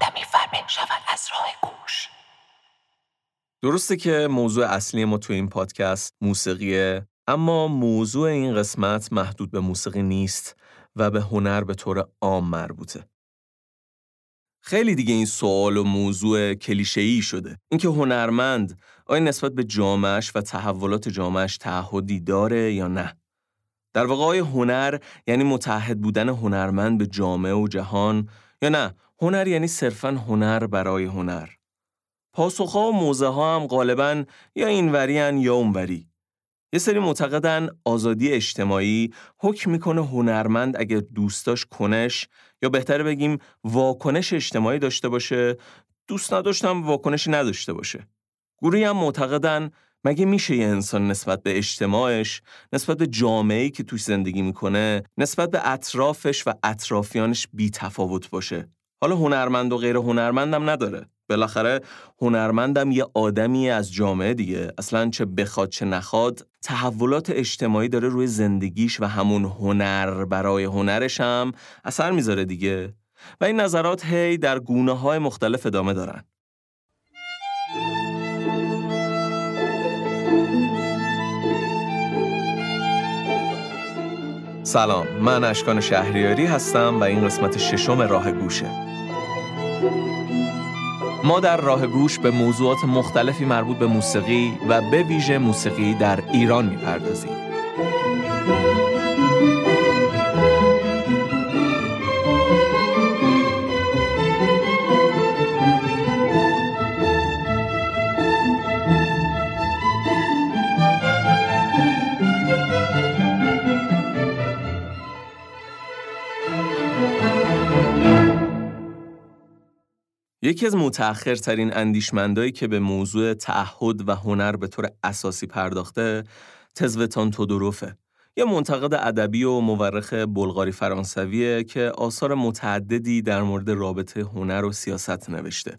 آدمی فربه شود از راه گوش درسته که موضوع اصلی ما تو این پادکست موسیقیه اما موضوع این قسمت محدود به موسیقی نیست و به هنر به طور عام مربوطه. خیلی دیگه این سوال و موضوع کلیشه‌ای شده. اینکه هنرمند آیا نسبت به جامعش و تحولات جامعش تعهدی داره یا نه؟ در واقع هنر یعنی متحد بودن هنرمند به جامعه و جهان یا نه هنر یعنی صرفا هنر برای هنر. پاسخها و موزه ها هم غالبا یا اینوریان یا اونوری. یه سری معتقدن آزادی اجتماعی حکم می‌کنه هنرمند اگر دوست داشت کنش یا بهتره بگیم واکنش اجتماعی داشته باشه دوست نداشتم واکنشی نداشته باشه. گروهی هم معتقدن مگه میشه یه انسان نسبت به اجتماعش، نسبت به جامعه‌ای که توش زندگی می‌کنه، نسبت به اطرافش و اطرافیانش بی تفاوت باشه؟ حالا هنرمند و غیر هنرمندم نداره. بالاخره هنرمندم یه آدمی از جامعه دیگه. اصلا چه بخواد چه نخواد تحولات اجتماعی داره روی زندگیش و همون هنر برای هنرش هم اثر می‌ذاره دیگه. و این نظرات هی در گونه های مختلف ادامه دارن. سلام من اشکان شهریاری هستم و این قسمت ششم راه گوشه. ما در راه گوش به موضوعات مختلفی مربوط به موسیقی و به ویژه موسیقی در ایران می‌پردازیم. یکی از متأخرترین اندیشمندایی که به موضوع تعهد و هنر به طور اساسی پرداخته تزوتان تودوروفه یه منتقد ادبی و مورخ بلغاری فرانسویه که آثار متعددی در مورد رابطه هنر و سیاست نوشته.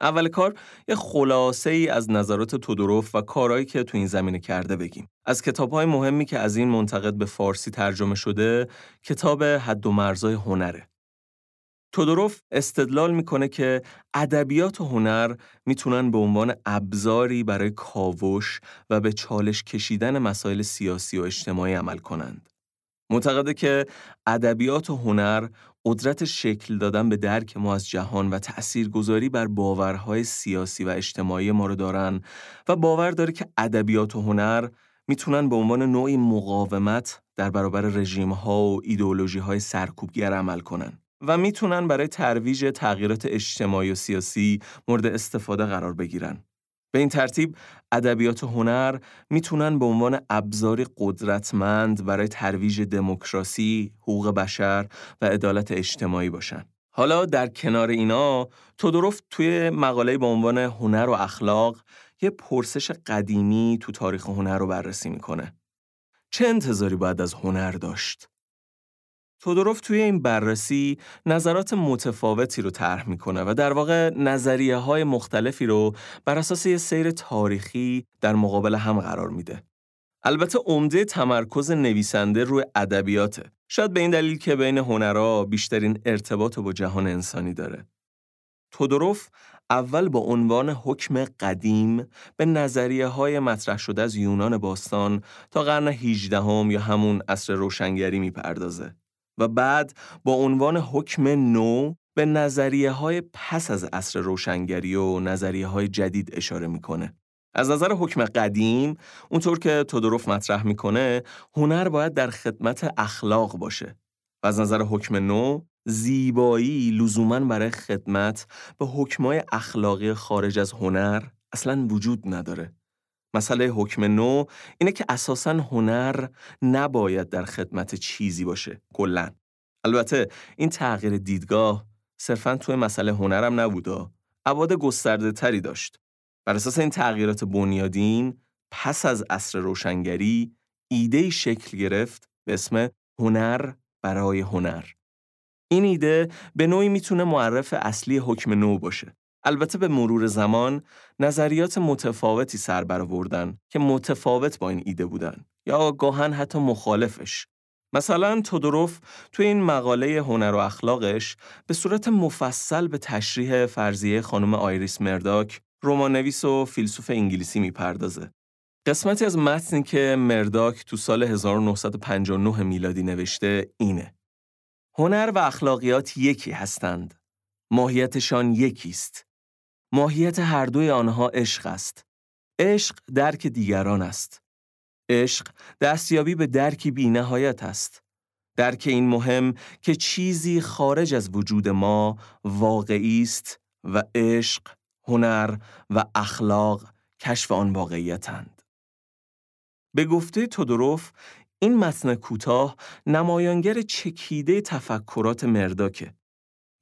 اول کار یه خلاصه ای از نظرات تودوروف و کارهایی که تو این زمینه کرده بگیم. از کتابهای مهمی که از این منتقد به فارسی ترجمه شده، کتاب حد و مرزای هنره. تودوروف استدلال می‌کنه که ادبیات و هنر می‌تونن به عنوان ابزاری برای کاوش و به چالش کشیدن مسائل سیاسی و اجتماعی عمل کنند. معتقده که ادبیات و هنر قدرت شکل دادن به درک ما از جهان و تأثیرگذاری بر باورهای سیاسی و اجتماعی ما رو دارن و باور داره که ادبیات و هنر می‌تونن به عنوان نوعی مقاومت در برابر رژیم ها و ایدئولوژی های سرکوبگر عمل کنن. و می‌تونن برای ترویج تغییرات اجتماعی و سیاسی مورد استفاده قرار بگیرن. به این ترتیب ادبیات و هنر می‌تونن به عنوان ابزاری قدرتمند برای ترویج دموکراسی، حقوق بشر و عدالت اجتماعی باشن. حالا در کنار اینا تودوروف توی مقاله با عنوان هنر و اخلاق یه پرسش قدیمی تو تاریخ هنر رو بررسی می‌کنه. چه انتظاری باید از هنر داشت؟ تودوروف توی این بررسی نظرات متفاوتی رو طرح می‌کنه و در واقع نظریه های مختلفی رو بر اساس یه سیر تاریخی در مقابل هم قرار میده. البته عمده تمرکز نویسنده روی ادبیاته. شاید به این دلیل که بین هنرها بیشترین ارتباط با جهان انسانی داره. تودوروف اول با عنوان حکم قدیم به نظریه های مطرح شده از یونان باستان تا قرن 18 هم یا همون عصر روشنگری می‌پردازه. و بعد با عنوان حکم نو به نظریه های پس از عصر روشنگری و نظریه های جدید اشاره می‌کنه. از نظر حکم قدیم، اونطور که تودوروف مطرح می‌کنه، هنر باید در خدمت اخلاق باشه. و از نظر حکم نو، زیبایی لزوما برای خدمت به حکمای اخلاقی خارج از هنر اصلا وجود نداره. مسئله حکم نو اینه که اساسا هنر نباید در خدمت چیزی باشه کلا. البته این تغییر دیدگاه صرفا توی مسئله هنرم نبوده ابعاد گسترده تری داشت. بر اساس این تغییرات بنیادین پس از عصر روشنگری ایده شکل گرفت به اسم هنر برای هنر. این ایده به نوعی می‌تونه معرف اصلی حکم نو باشه. البته به مرور زمان نظریات متفاوتی سر برآوردن که متفاوت با این ایده بودن یا گاهن حتی مخالفش مثلا تودوروف تو این مقاله هنر و اخلاقش به صورت مفصل به تشریح فرضیه خانم آیریس مرداک رمانویس و فیلسوف انگلیسی می‌پردازه. قسمتی از متنی که مرداک تو سال 1959 میلادی نوشته اینه. هنر و اخلاقیات یکی هستند. ماهیتشان یکی است. ماهیت هر دوی آنها عشق است. عشق درک دیگران است. عشق دستیابی به درکی بی نهایت است. درک این مهم که چیزی خارج از وجود ما واقعی است و عشق، هنر و اخلاق کشف آن واقعیتند. به گفته تودوروف این متن کوتاه نمایانگر چکیده تفکرات مرداکه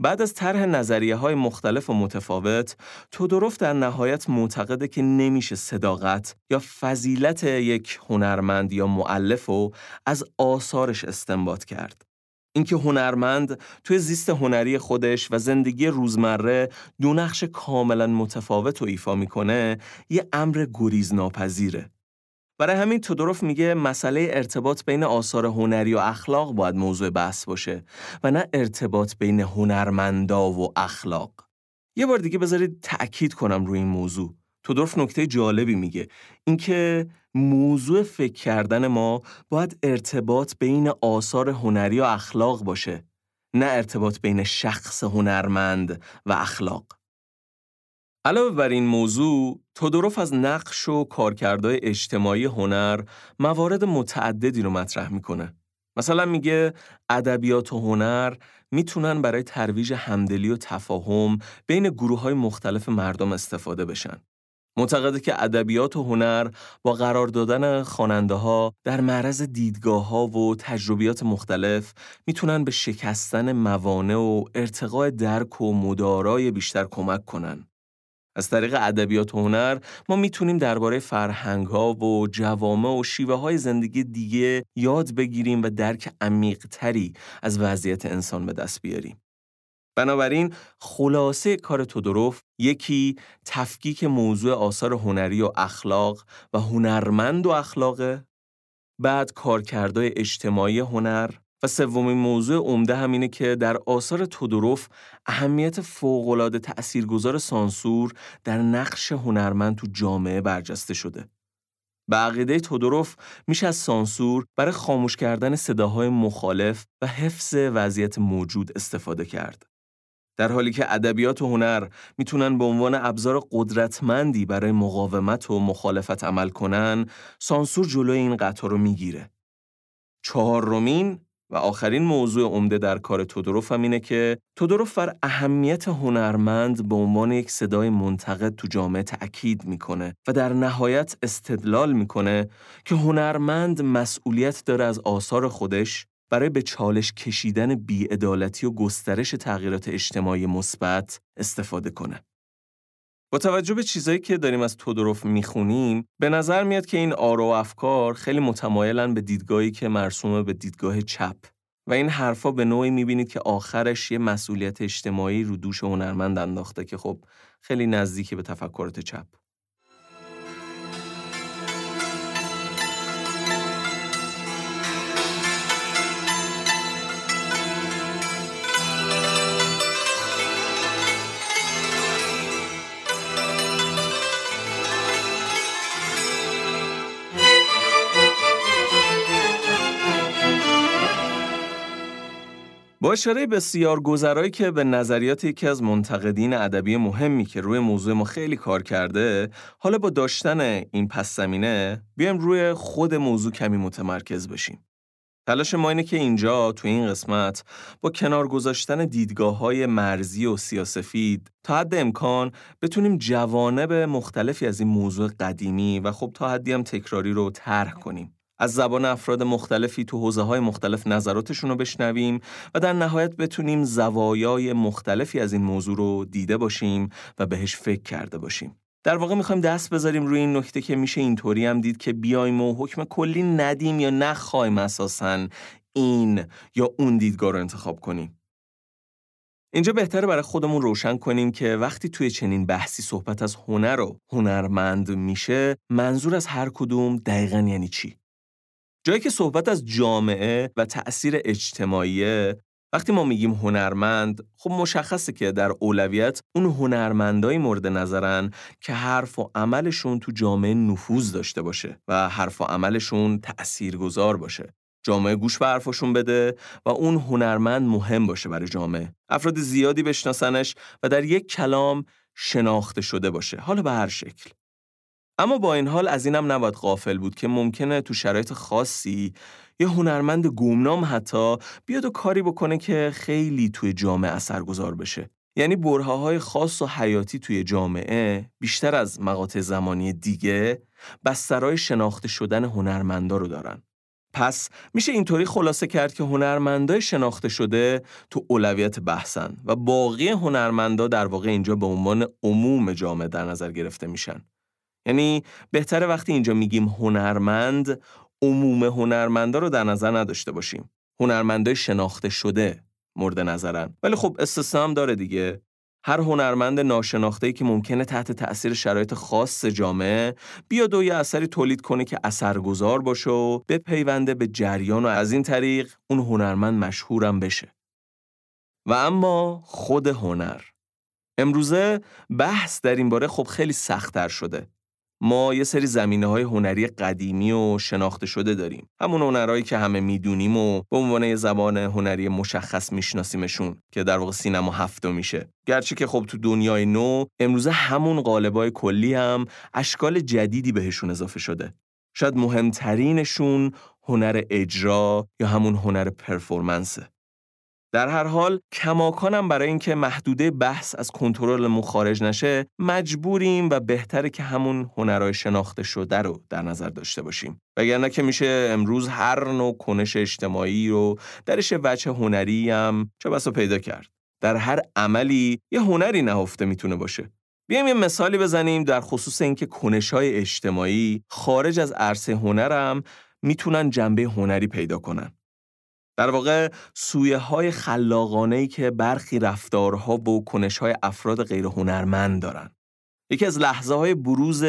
بعد از طرح نظریه های مختلف و متفاوت، تودوروف در نهایت معتقده که نمیشه صداقت یا فضیلت یک هنرمند یا معلف رو از آثارش استنباط کرد. اینکه هنرمند توی زیست هنری خودش و زندگی روزمره دو نقش کاملا متفاوت رو ایفا می‌کنه یه امر گریز ناپذیره. برای همین تودوروف میگه مسئله ارتباط بین آثار هنری و اخلاق باید موضوع بحث باشه و نه ارتباط بین هنرمندا و اخلاق. یه بار دیگه بذارید تأکید کنم روی این موضوع. تودوروف نکته جالبی میگه اینکه موضوع فکر کردن ما باید ارتباط بین آثار هنری و اخلاق باشه نه ارتباط بین شخص هنرمند و اخلاق. علاوه بر این موضوع، تودوروف از نقش و کارکردهای اجتماعی هنر موارد متعددی رو مطرح می‌کنه. مثلا میگه ادبیات و هنر می‌تونن برای ترویج همدلی و تفاهم بین گروه های مختلف مردم استفاده بشن. معتقده که ادبیات و هنر با قرار دادن خواننده ها در معرض دیدگاه ها و تجربیات مختلف می‌تونن به شکستن موانع و ارتقاء درک و مدارای بیشتر کمک کنن. از طریق ادبیات و هنر ما می‌تونیم درباره فرهنگ ها و جوامع و شیوه های زندگی دیگه یاد بگیریم و درک عمیق تری از وضعیت انسان به دست بیاریم. بنابراین خلاصه کار تودوروف یکی تفکیک موضوع آثار هنری و اخلاق و هنرمند و اخلاقه بعد کارکردهای اجتماعی هنر و سومین موضوع عمده همینه که در آثار تودوروف اهمیت فوق‌العاده تأثیرگذار سانسور در نقش هنرمند تو جامعه برجسته شده. به عقیده تودوروف میشه از سانسور برای خاموش کردن صداهای مخالف و حفظ وضعیت موجود استفاده کرد. در حالی که ادبیات و هنر می‌تونن به عنوان ابزار قدرتمندی برای مقاومت و مخالفت عمل کنن، سانسور جلوی این قطار رو می‌گیره. چهارمین و آخرین موضوع عمده در کار تودوروف هم اینه که تودوروف بر اهمیت هنرمند به عنوان یک صدای منتقد تو جامعه تأکید می‌کنه و در نهایت استدلال می‌کنه که هنرمند مسئولیت داره از آثار خودش برای به چالش کشیدن بیعدالتی و گسترش تغییرات اجتماعی مثبت استفاده کنه. با توجه به چیزایی که داریم از تودوروف می‌خونیم به نظر میاد که این آرا و افکار خیلی متمایلن به دیدگاهی که مرسومه به دیدگاه چپ. و این حرفا به نوعی می‌بینید که آخرش یه مسئولیت اجتماعی رو دوش هنرمند انداخته که خب خیلی نزدیکی به تفکرات چپ. اشاره بسیار گذرایی که به نظریات یکی از منتقدین ادبی مهمی که روی موضوع ما خیلی کار کرده حالا با داشتن این پس زمینه بیایم روی خود موضوع کمی متمرکز بشیم. تلاش ما اینه که اینجا تو این قسمت با کنار گذاشتن دیدگاه های مرزی و سیاسفید تا حد امکان بتونیم جوانب مختلفی از این موضوع قدیمی و خب تا حدی هم تکراری رو طرح کنیم. از زبان افراد مختلفی تو حوزه های مختلف نظراتشون رو بشنویم و در نهایت بتونیم زوایای مختلفی از این موضوع رو دیده باشیم و بهش فکر کرده باشیم. در واقع می‌خوایم دست بذاریم روی این نکته که میشه اینطوری هم دید که بیایم و حکم کلی ندیم یا نخوایم اساسا این یا اون دیدگاه رو انتخاب کنیم. اینجا بهتره برای خودمون روشن کنیم که وقتی توی چنین بحثی صحبت از هنر و هنرمند میشه منظور از هر کدوم دقیقا یعنی چی؟ جایی که صحبت از جامعه و تأثیر اجتماعیه وقتی ما میگیم هنرمند خب مشخصه که در اولویت اون هنرمندایی مورد نظرن که حرف و عملشون تو جامعه نفوذ داشته باشه و حرف و عملشون تأثیرگذار باشه. جامعه گوش به حرفشون بده و اون هنرمند مهم باشه برای جامعه. افراد زیادی بشناسنش و در یک کلام شناخته شده باشه. حالا به هر شکل. اما با این حال از اینم نباید غافل بود که ممکنه تو شرایط خاصی یه هنرمند گمنام حتی بیاد و کاری بکنه که خیلی توی جامعه اثرگذار بشه. یعنی برهاهای خاص و حیاتی توی جامعه بیشتر از مقاطع زمانی دیگه بسترهای شناخته شدن هنرمندا رو دارن. پس میشه اینطوری خلاصه کرد که هنرمندای شناخته شده تو اولویت بحثن و باقی هنرمندا در واقع اینجا به عنوان عموم جامعه در نظر گرفته میشن. یعنی بهتره وقتی اینجا میگیم هنرمند عموم هنرمندا رو در نظر نداشته باشیم هنرمندای شناخته شده مورد نظرن ولی خب استثنا داره دیگه هر هنرمند ناشناخته که ممکنه تحت تأثیر شرایط خاص جامعه بیاد و یه اثری تولید کنه که اثرگذار باشه و بپیونده به جریان و از این طریق اون هنرمند مشهورم بشه. و اما خود هنر امروزه بحث در این باره خب خیلی سختتر شده. ما یه سری زمینه های هنری قدیمی و شناخته شده داریم. همون هنرهایی که همه می‌دونیم و به عنوان یه زبان هنری مشخص میشناسیمشون که در واقع سینما هفته میشه. گرچه که خب تو دنیای نو امروزه همون قالبای کلی هم اشکال جدیدی بهشون اضافه شده. شاید مهمترینشون هنر اجرا یا همون هنر پرفورمنسه. در هر حال کماکانم برای اینکه محدوده بحث از کنترل خارج نشه مجبوریم و بهتره که همون هنرهای شناخته شده رو در نظر داشته باشیم. وگرنه که میشه امروز هر نوع کنش اجتماعی رو درش وجه هنری هم چه بسا پیدا کرد. در هر عملی یه هنری نهفته می‌تونه باشه. بیایم یه مثالی بزنیم در خصوص اینکه کنش های اجتماعی خارج از عرصه هنرم می‌تونن جنبه هنری پیدا کنن. در واقع سویه های خلاقانه که برخی رفتارها و کنش های افراد غیر هنرمند دارن. یکی از لحظه های بروز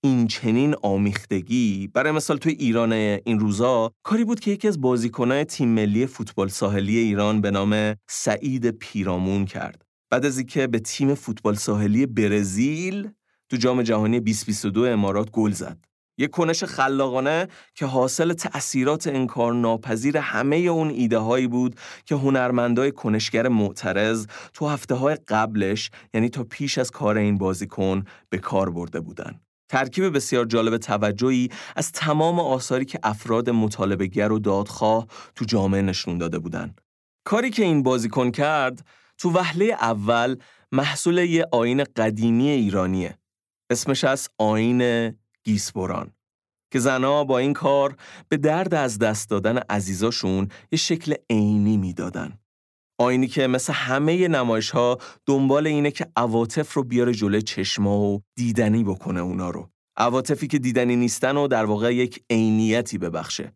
این چنین آمیختگی برای مثال توی ایران این روزا کاری بود که یکی از بازیکنان تیم ملی فوتبال ساحلی ایران به نام سعید پیرامون کرد. بعد از اینکه به تیم فوتبال ساحلی برزیل تو جام جهانی 2022 امارات گل زد. یک کنش خلاقانه که حاصل تأثیرات انکار ناپذیر همه اون ایده هایی بود که هنرمندای کنشگر معترض تو هفته های قبلش یعنی تا پیش از کار این بازیکن به کار برده بودن. ترکیب بسیار جالب توجهی از تمام آثاری که افراد مطالبهگر و دادخواه تو جامعه نشون داده بودن. کاری که این بازیکن کرد تو وهله اول محصول یه آین قدیمی ایرانیه. اسمش از آین گیسبران که زنها با این کار به درد از دست دادن عزیزاشون یه شکل عینی می‌دادن. آینی که مثل همه نمایش ها دنبال اینه که عواطف رو بیاره جلوی چشما و دیدنی بکنه اونا رو. عواطفی که دیدنی نیستن و در واقع یک عینیتی ببخشه.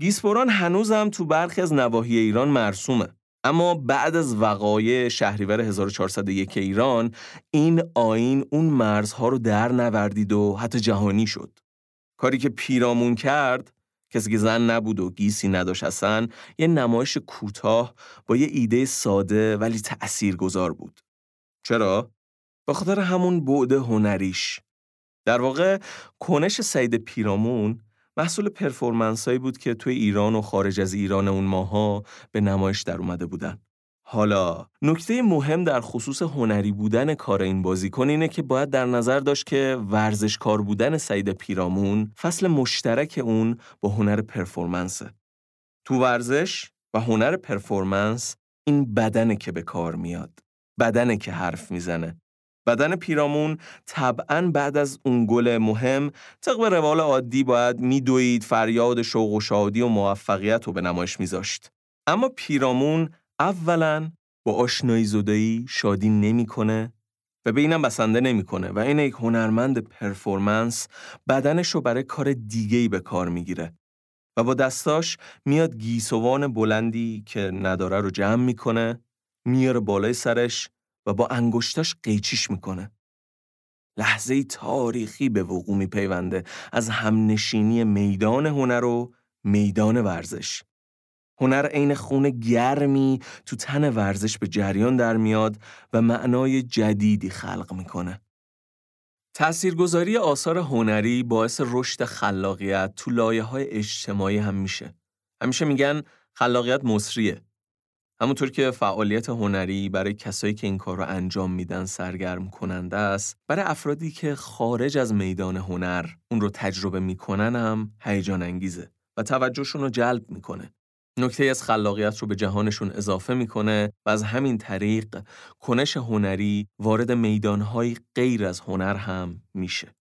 گیسپوران هنوزم تو برخی از نواحی ایران مرسومه. اما بعد از وقایع شهریور 1401 ایران این آین اون مرزها رو در نوردید و حتی جهانی شد. کاری که پیرامون کرد کسی که زن نبود و گیسی نداشت اصلا یه نمایش کوتاه با یه ایده ساده ولی تأثیر گذار بود. چرا؟ به خاطر همون بعد هنریش. در واقع کنش سید پیرامون محصول پرفورمنس هایی بود که توی ایران و خارج از ایران اون ماها به نمایش در اومده بودن. حالا نکته مهم در خصوص هنری بودن کار این بازیکن اینه که باید در نظر داشت که ورزشکار بودن سعید پیرامون فصل مشترک اون با هنر پرفورمنسه. تو ورزش و هنر پرفورمنس این بدنه که به کار میاد. بدنه که حرف می‌زنه. بدن پیرامون طبعا بعد از اون گل مهم طبق روال عادی باید میدوید فریاد شوق و شادی و موفقیت رو به نمایش میذاشت. اما پیرامون اولا با آشنایی زدایی شادی نمی‌کنه و به اینم بسنده نمی‌کنه و این یک هنرمند پرفورمنس بدنش رو برای کار دیگه ای به کار می‌گیره و با دستاش میاد گیسوان بلندی که نداره رو جمع می‌کنه میاره بالای سرش و با انگشتاش قیچیش می‌کنه. لحظه تاریخی به وقوع میپیونده از همنشینی میدان هنر و میدان ورزش. هنر عین خون گرمی تو تن ورزش به جریان در میاد و معنای جدیدی خلق می‌کنه. تأثیرگذاری آثار هنری باعث رشد خلاقیت تو لایه های اجتماعی هم میشه. همیشه میگن خلاقیت مصریه. همونطور که فعالیت هنری برای کسایی که این کار رو انجام میدن سرگرم کننده است، برای افرادی که خارج از میدان هنر اون رو تجربه می‌کنن هم هیجان انگیزه و توجهشون رو جلب می‌کنه. نکته از خلاقیت رو به جهانشون اضافه می‌کنه و از همین طریق کنش هنری وارد میدانهای غیر از هنر هم میشه.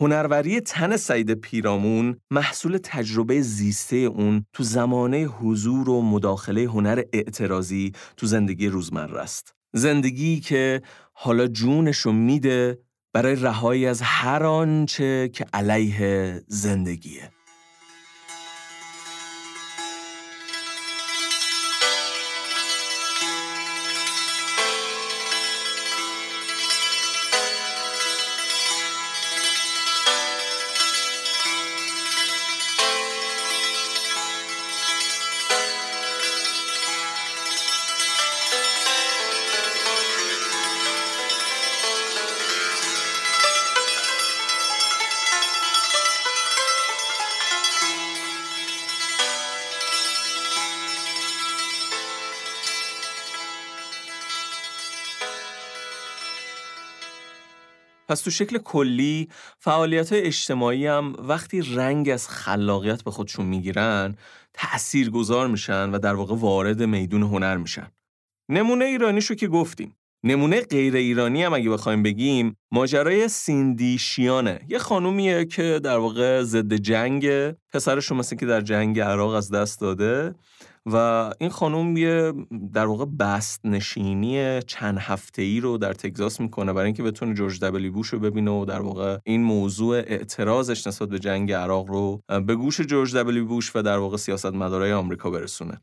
هنروری تن سعید پیرامون محصول تجربه زیسته اون تو زمانه حضور و مداخله هنر اعتراضی تو زندگی روزمره است. زندگی که حالا جونش رو میده برای رهایی از هر آنچه که علیه زندگیه. پس تو شکل کلی فعالیت های اجتماعی هم وقتی رنگ از خلاقیت به خودشون می‌گیرن تأثیر گذار میشن و در واقع وارد میدون هنر میشن. نمونه ایرانیشو که گفتیم. نمونه غیر ایرانی هم اگه بخوایم بگیم ماجرای سیندی شیانه یه خانومیه که در واقع ضد جنگ پسرشو مثل که در جنگ عراق از دست داده و این خانم یه در واقع بست نشینی چند هفته ای رو در تگزاس می‌کنه برای اینکه بتونه جورج دبلی بوش رو ببینه و در واقع این موضوع اعتراضش نسبت به جنگ عراق رو به گوش جورج دبلی بوش و در واقع سیاست مدارای آمریکا برسونه.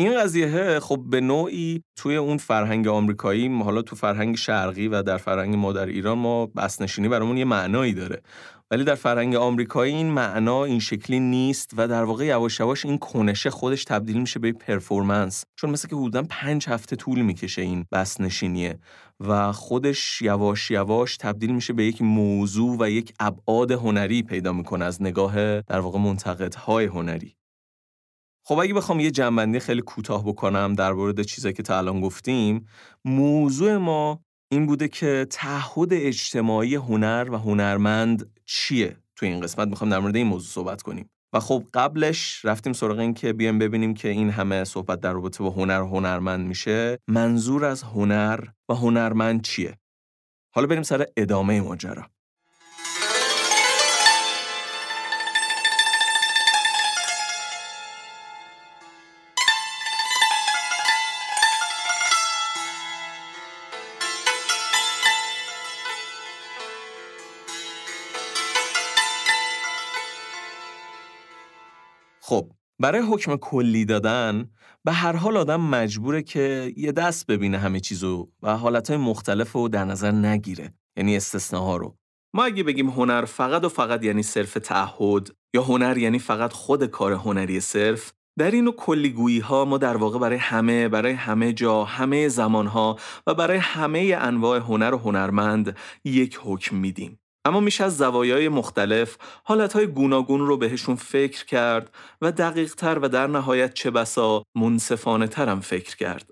این قضیه خب به نوعی توی اون فرهنگ آمریکایی حالا تو فرهنگ شرقی و در فرهنگ ما در ایران ما بسنشینی برامون یه معنایی داره. ولی در فرهنگ آمریکایی این معنا این شکلی نیست و در واقع یواش یواش این کنشه خودش تبدیل میشه به پرفورمنس. چون مثل که حدودا پنج هفته طول می‌کشه این بس نشینیه و خودش یواش یواش تبدیل میشه به یک موضوع و یک ابعاد هنری پیدا می‌کنه از نگاه در واقع منتقدهای هنری. خب اگه بخوام یه جنبندی خیلی کوتاه بکنم در مورد چیزایی که تا الان گفتیم موضوع ما این بوده که تعهد اجتماعی هنر و هنرمند چیه تو این قسمت؟ می‌خوام در مورد این موضوع صحبت کنیم. و خب قبلش رفتیم سراغ این که بیایم ببینیم که این همه صحبت در رابطه با هنر هنرمند میشه. منظور از هنر و هنرمند چیه؟ حالا بریم سر ادامه ماجرا. خب برای حکم کلی دادن به هر حال آدم مجبوره که یه دست ببینه همه چیزو و حالتهای مختلف رو در نظر نگیره یعنی استثناها رو. ما اگه بگیم هنر فقط و فقط یعنی صرف تعهد یا هنر یعنی فقط خود کار هنری صرف در این کلیگویی ها ما در واقع برای همه برای همه جا همه زمان ها و برای همه انواع هنر و هنرمند یک حکم میدیم. اما میشه از زوایای مختلف حالتهای گوناگون رو بهشون فکر کرد و دقیق تر و در نهایت چه بسا منصفانه ترم فکر کرد.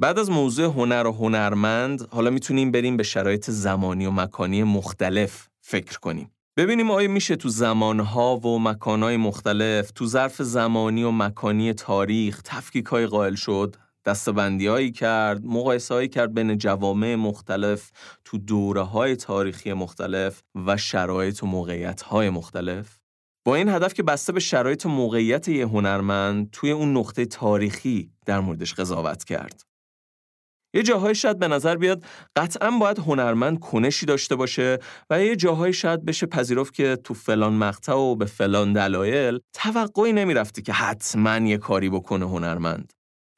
بعد از موضوع هنر و هنرمند حالا می‌تونیم بریم به شرایط زمانی و مکانی مختلف فکر کنیم. ببینیم آیا میشه تو زمانها و مکانهای مختلف تو ظرف زمانی و مکانی تاریخ تفکیک های قائل شد دستبندی هایی کرد مقایسه هایی کرد بین جوامع مختلف تو دوره های تاریخی مختلف و شرایط و موقعیت های مختلف. با این هدف که بسته به شرایط و موقعیت یه هنرمند توی اون نقطه تاریخی در موردش قضاوت کرد. یه جاهای شاید به نظر بیاد قطعا باید هنرمند کنشی داشته باشه و یه جاهای شاید بشه پذیرفت که تو فلان مقطع و به فلان دلایل توقعی نمی‌رفتی که حتما یه کاری بکنه هنرمند.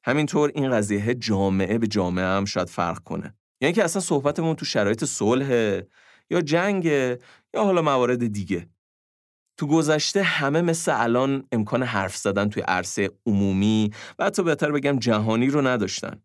همینطور این قضیه جامعه به جامعه هم شاید فرق کنه. یعنی که اصلا صحبتمون تو شرایط صلح یا جنگ یا حالا موارد دیگه. تو گذشته همه مثل الان امکان حرف زدن توی عرصه عمومی و حتی بهتر بگم جهانی رو نداشتن.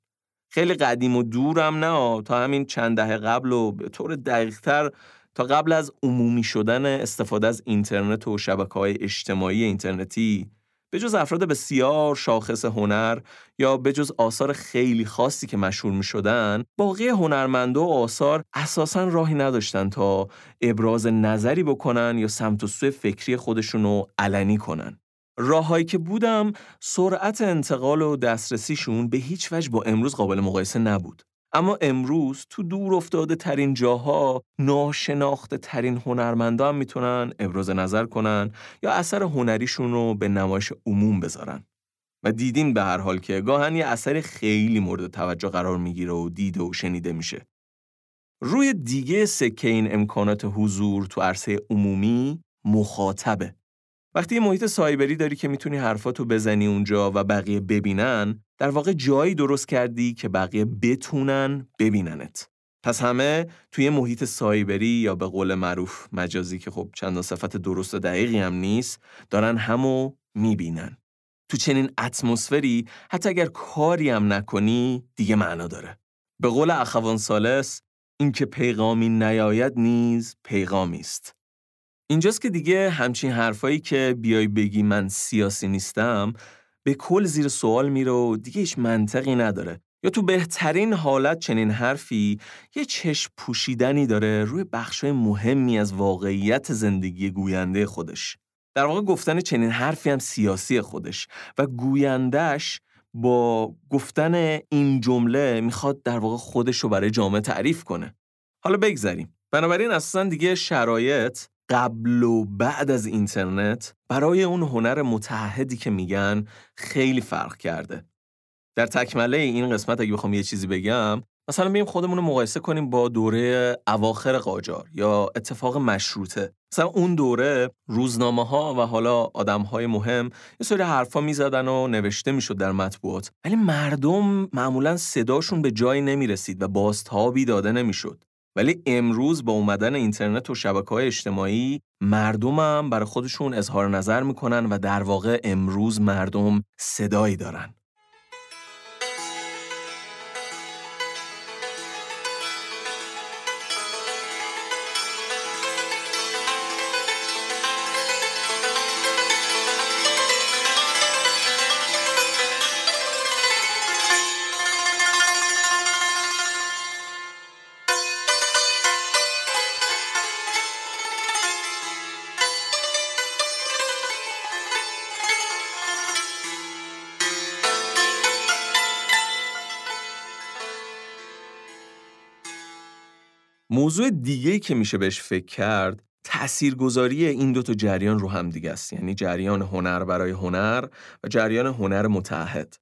خیلی قدیم و دورم نه تا همین چند دهه قبل و به طور دقیقتر تا قبل از عمومی شدن استفاده از اینترنت و شبکه های اجتماعی اینترنتی. به جز افراد بسیار شاخص هنر یا به جز آثار خیلی خاصی که مشهور می شدن باقی هنرمنده و آثار اساسا راهی نداشتن تا ابراز نظری بکنن یا سمت و سوی فکری خودشون رو علنی کنن. راههایی که بودم سرعت انتقال و دسترسیشون به هیچ وجه با امروز قابل مقایسه نبود. اما امروز تو دور افتاده ترین جاها ناشناخته ترین هنرمندا هم می‌تونن ابراز نظر کنن یا اثر هنریشون رو به نمایش عموم بذارن. و دیدین به هر حال که گاهن یه اثر خیلی مورد توجه قرار می‌گیره و دیده و شنیده میشه. روی دیگه سکه این امکانات حضور تو عرصه عمومی مخاطبه. وقتی یه محیط سایبری داری که می‌تونی حرفاتو بزنی اونجا و بقیه ببینن در واقع جایی درست کردی که بقیه بتونن ببیننت. پس همه توی محیط سایبری یا به قول معروف مجازی که خب چندان صفت درست و دقیقی هم نیست دارن همو می‌بینن. تو چنین اتمسفری حتی اگر کاری هم نکنی دیگه معنا داره. به قول اخوان سالس اینکه پیغامی نیاید نیز پیغامی است. اینجاست که دیگه همچین حرفایی که بیای بگی من سیاسی نیستم به کل زیر سوال میره و دیگه هیچ منطقی نداره. یا تو بهترین حالت چنین حرفی یه چشم پوشیدنی داره روی بخشای مهمی از واقعیت زندگی گوینده خودش. در واقع گفتن چنین حرفی هم سیاسی خودش و گویندش با گفتن این جمله می‌خواد در واقع خودش رو برای جامعه تعریف کنه. حالا بگذریم. بنابراین اصلا دیگه شرایط قبل و بعد از اینترنت برای اون هنر متحدی که میگن خیلی فرق کرده. در تکمله این قسمت اگه بخوام یه چیزی بگم مثلا بیم خودمون رو مقایسه کنیم با دوره اواخر قاجار یا اتفاق مشروطه. مثلا اون دوره روزنامه ها و حالا آدم های مهم یه سری حرفا می‌زدن و نوشته می‌شد در مطبوعات. ولی مردم معمولا صداشون به جایی نمی‌رسید و بازتابی داده نمی‌شد. ولی امروز با اومدن اینترنت و شبکه های اجتماعی مردمم برای خودشون اظهار نظر می‌کنن و در واقع امروز مردم صدایی دارن. موضوع دیگه که میشه بهش فکر کرد تاثیرگذاری این دو تا جریان رو هم دیگه است. یعنی جریان هنر برای هنر و جریان هنر متحد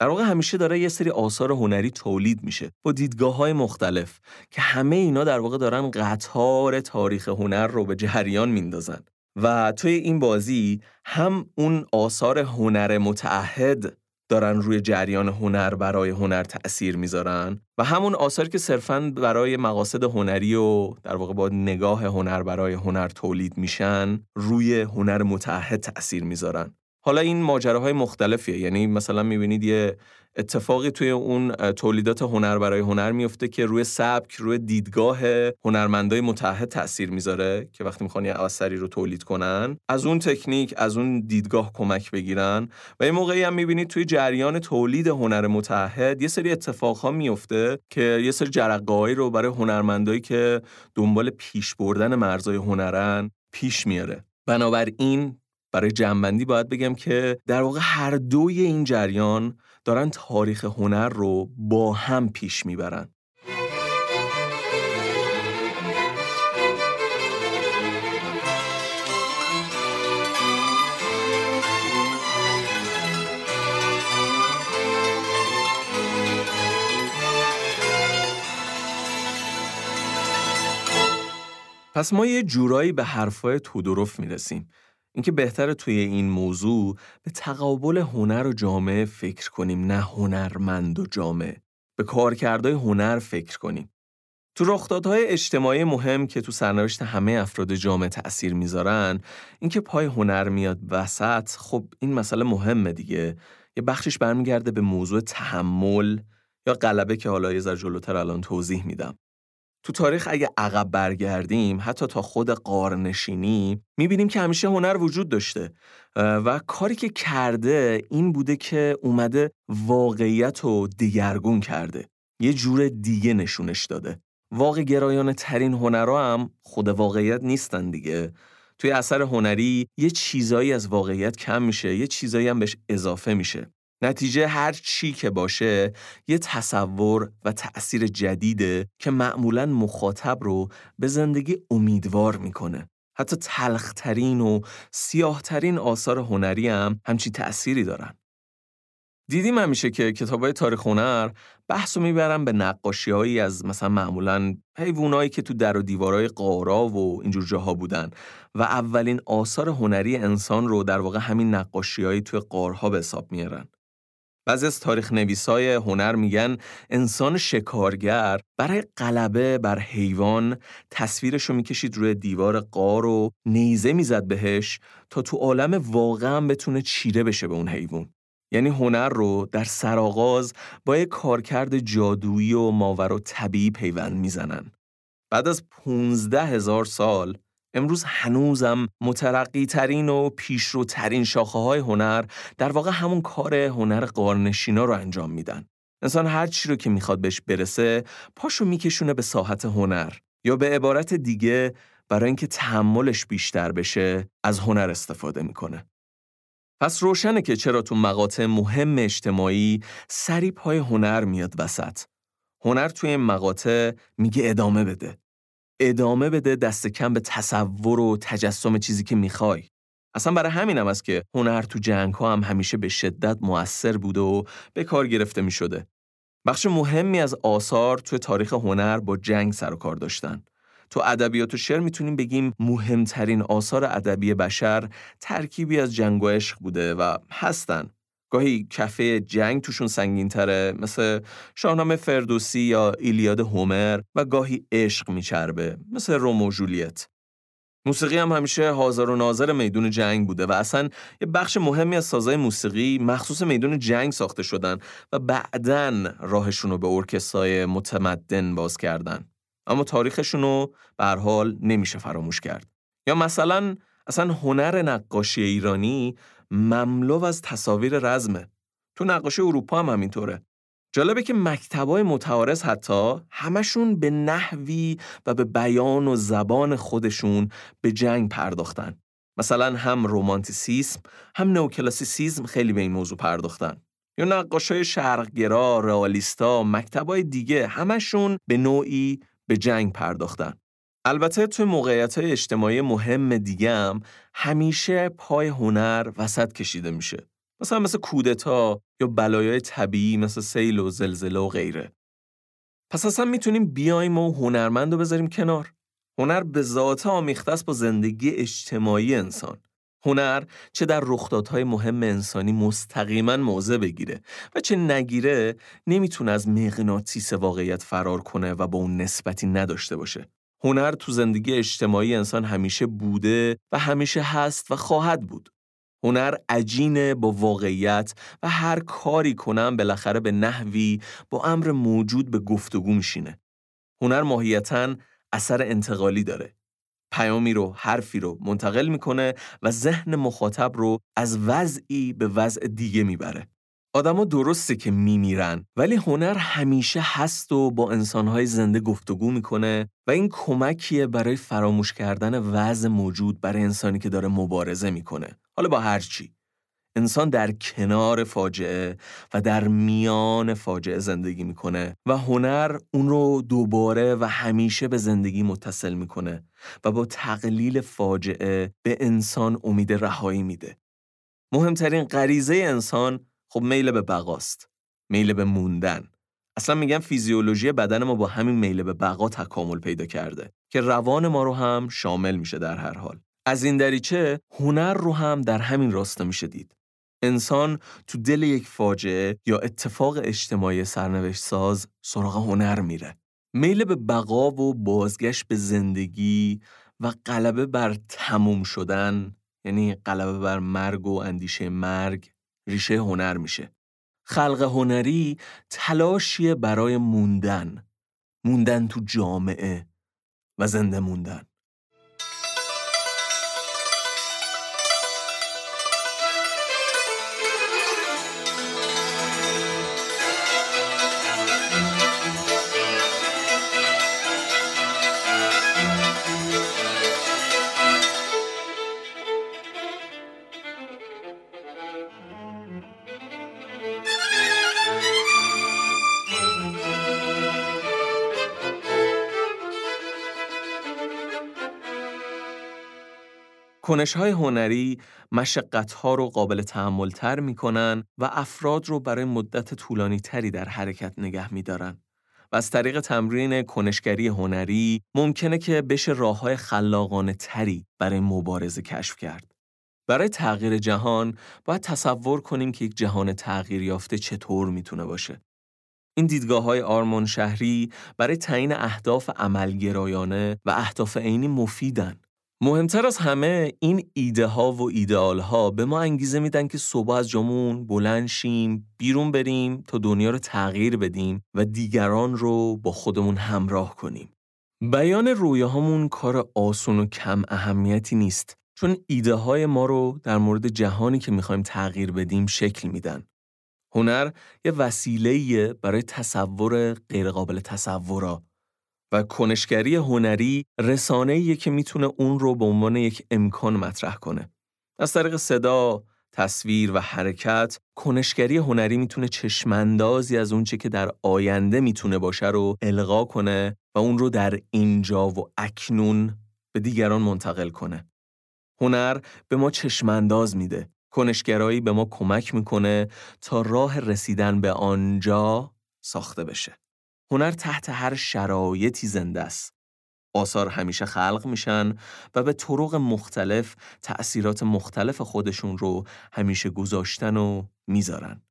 در واقع همیشه داره یه سری آثار هنری تولید میشه با دیدگاه های مختلف که همه اینا در واقع دارن قطار تاریخ هنر رو به جریان میندازن. و توی این بازی هم اون آثار هنر متعهد دارن روی جریان هنر برای هنر تأثیر می‌ذارن و همون آثاری که صرفا برای مقاصد هنری و در واقع با نگاه هنر برای هنر تولید میشن روی هنر متحد تأثیر می‌ذارن. حالا این ماجراهای مختلفیه یعنی مثلا می‌بینید یه اتفاقی توی اون تولیدات هنر برای هنر میفته که روی سبک روی دیدگاه هنرمندای متحد تاثیر می‌ذاره که وقتی می‌خوان یه اثری رو تولید کنن از اون تکنیک از اون دیدگاه کمک بگیرن. و این موقعی هم می‌بینید توی جریان تولید هنر متحد یه سری اتفاقها میفته که یه سری جرقه‌ای رو برای هنرمندایی که دنبال پیش بردن مرزای هنرن پیش میاره. بنابراین برای جنبندی باید بگم که در واقع هر دوی این جریان دارن تاریخ هنر رو با هم پیش می‌برن. پس ما یه جورایی به حرفای تودروف می‌رسیم اینکه بهتره توی این موضوع به تقابل هنر و جامعه فکر کنیم نه هنرمند و جامعه. به کارکردهای هنر فکر کنیم. تو رخدادهای اجتماعی مهم که تو سرنوشت همه افراد جامعه تأثیر می‌ذارن اینکه پای هنر میاد وسط خب این مسئله مهمه دیگه. یه بخشش برمیگرده به موضوع تحمل یا غلبه که حالا یه ذره جلوتر الان توضیح میدم. تو تاریخ اگه عقب برگردیم حتی تا خود قارنشینی می‌بینیم که همیشه هنر وجود داشته. و کاری که کرده این بوده که اومده واقعیت رو دیگرگون کرده. یه جور دیگه نشونش داده. واقع گرایانه ترین هنرها هم خود واقعیت نیستن دیگه. توی اثر هنری یه چیزایی از واقعیت کم میشه یه چیزایی هم بهش اضافه میشه. نتیجه هر چی که باشه یه تصور و تأثیر جدیده که معمولا مخاطب رو به زندگی امیدوار می‌کنه. حتی تلخترین و سیاهترین آثار هنری هم همچی تأثیری دارن. دیدیم همیشه که کتاب های تاریخ هنر بحث رو می‌برن به نقاشی از مثلا معمولا حیوانایی که تو در و دیوارای قارا و اینجور جاها بودن و اولین آثار هنری انسان رو در واقع همین نقاشی توی قارها به حساب میارن. بعضی از تاریخ نویسای هنر میگن انسان شکارگر برای غلبه بر حیوان تصویرشو می‌کشید روی دیوار قار و نیزه می‌زد بهش تا تو عالم واقعا بتونه چیره بشه به اون حیوان. یعنی هنر رو در سرآغاز با یک کارکرد جادویی و ماور و طبیعی پیوند می‌زنن. بعد از 15 هزار سال امروز هنوزم مترقی ترین و پیشروترین شاخه های هنر در واقع همون کار هنر قارنشینا رو انجام میدن. انسان هر چی رو که می‌خواد بهش برسه پاشو میکشونه به ساحت هنر یا به عبارت دیگه برای اینکه تحملش بیشتر بشه از هنر استفاده می‌کنه. پس روشنه که چرا تو مقاطع مهم اجتماعی سری پای هنر میاد وسط. هنر توی این مقاطع میگه ادامه بده. ادامه بده دست کم به تصور و تجسم چیزی که می‌خوای. اصلا برای همین هم است که هنر تو جنگ ها هم همیشه به شدت مؤثر بوده و به کار گرفته می شده. بخش مهمی از آثار تو تاریخ هنر با جنگ سر و کار داشتن. تو ادبیات و شعر می‌تونیم بگیم مهمترین آثار ادبی بشر ترکیبی از جنگ و عشق بوده و هستن. گاهی کفه جنگ توشون سنگین تره مثل شاهنامه فردوسی یا ایلیاد هومر و گاهی عشق میچربه مثل رومو جولیت. موسیقی هم همیشه حاضر و ناظر میدون جنگ بوده و اصلا یه بخش مهمی از سازهای موسیقی مخصوص میدون جنگ ساخته شدن و بعدن راهشون رو به ارکستای متمدن باز کردن. اما تاریخشون رو به نمیشه فراموش کرد. یا مثلا اصلا هنر نقاشی ایرانی مملو از تصاویر رزمه. تو نقاشی اروپا هم همینطوره. جالبه که مکتبای متعارض حتی همشون به نحوی و به بیان و زبان خودشون به جنگ پرداختن. مثلا هم رومانتیسیسم هم نوکلاسیسیزم خیلی به این موضوع پرداختن. یا نقاشای شرقگرا، رئالیستا، مکتبای دیگه همشون به نوعی به جنگ پرداختن. البته توی موقعیت های اجتماعی مهم دیگه هم همیشه پای هنر وسط کشیده میشه. مثلا مثل کودتا یا بلایای طبیعی مثل سیل و زلزله و غیره. پس اصلا می‌تونیم بیایم و هنرمند رو بذاریم کنار. هنر به ذات آمیخته است با زندگی اجتماعی انسان. هنر چه در رخدادهای مهم انسانی مستقیما موضع بگیره و چه نگیره نمی‌تونه از مغناطیس واقعیت فرار کنه و با اون نسبتی نداشته باشه. هنر تو زندگی اجتماعی انسان همیشه بوده و همیشه هست و خواهد بود. هنر عجینه با واقعیت و هر کاری کنم بالاخره به نحوی با امر موجود به گفتگو میشینه. هنر ماهیتا اثر انتقالی داره. پیامی رو، حرفی رو منتقل می‌کنه و ذهن مخاطب رو از وضعی به وضع دیگه می‌بره. آدما درسته که میمیرن ولی هنر همیشه هست و با انسانهای زنده گفتگو می‌کنه و این کمکیه برای فراموش کردن وضع موجود برای انسانی که داره مبارزه می‌کنه. حالا با هر چی. انسان در کنار فاجعه و در میان فاجعه زندگی می‌کنه و هنر اون رو دوباره و همیشه به زندگی متصل می‌کنه و با تقلیل فاجعه به انسان امید رهایی میده. مهمترین غریزه انسان خب میل به بقاست میل به موندن. اصلا میگن فیزیولوژی بدن ما با همین میل به بقا تکامل پیدا کرده که روان ما رو هم شامل میشه در هر حال. از این دریچه هنر رو هم در همین راستا میشه دید. انسان تو دل یک فاجعه یا اتفاق اجتماعی سرنوشت ساز سراغ هنر میره. میل به بقا و بازگشت به زندگی و غلبه بر تموم شدن یعنی غلبه بر مرگ و اندیشه مرگ ریشه هنر میشه. خلق هنری تلاشیه برای موندن موندن تو جامعه و زنده موندن کنش های هنری مشقت ها رو قابل تحمل تر می کنن و افراد رو برای مدت طولانی تری در حرکت نگه می دارن. و از طریق تمرین کنشگری هنری ممکنه که بشه راه های خلاقانه تری برای مبارزه کشف کرد. برای تغییر جهان باید تصور کنیم که یک جهان تغییر یافته چطور می‌تونه باشه. این دیدگاه های آرمان شهری برای تعیین اهداف عملگرایانه و اهداف عینی مفیدن. مهمتر از همه این ایده ها و ایدئال ها به ما انگیزه میدن که صبح از جامون بلند شیم بیرون بریم تا دنیا رو تغییر بدیم و دیگران رو با خودمون همراه کنیم. بیان رویاهامون کار آسون و کم اهمیتی نیست چون ایده های ما رو در مورد جهانی که می‌خوایم تغییر بدیم شکل میدن. هنر یه وسیله برای تصور غیرقابل تصورا و کنشگری هنری رسانه‌ایه که می‌تونه اون رو به عنوان یک امکان مطرح کنه. از طریق صدا، تصویر و حرکت، کنشگری هنری می‌تونه چشماندازی از اونچه که در آینده می‌تونه باشه رو القا کنه و اون رو در اینجا و اکنون به دیگران منتقل کنه. هنر به ما چشمانداز میده. کنشگرایی به ما کمک می‌کنه تا راه رسیدن به آنجا ساخته بشه. هنر تحت هر شرایطی زنده است. آثار همیشه خلق میشن و به طرق مختلف تأثیرات مختلف خودشون رو همیشه گذاشتن و می‌ذارن.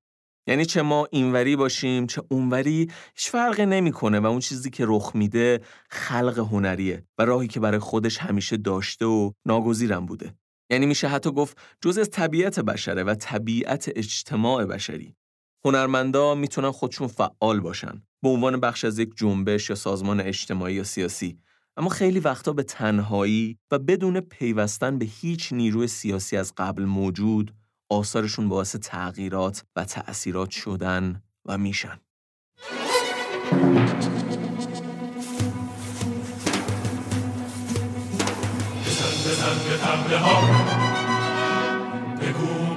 یعنی چه ما اینوری باشیم چه اونوری هیچ فرقی نمی‌کنه و اون چیزی که رخ میده خلق هنریه و راهی که برای خودش همیشه داشته و ناگزیرم بوده. یعنی میشه حتی گفت جز از طبیعت بشره و طبیعت اجتماع بشری. هنرمندا می‌تونن خودشون فعال باشن به عنوان بخش از یک جنبش یا سازمان اجتماعی یا سیاسی. اما خیلی وقتا به تنهایی و بدون پیوستن به هیچ نیروی سیاسی از قبل موجود آثارشون باعث تغییرات و تأثیرات شدن و میشن. بگو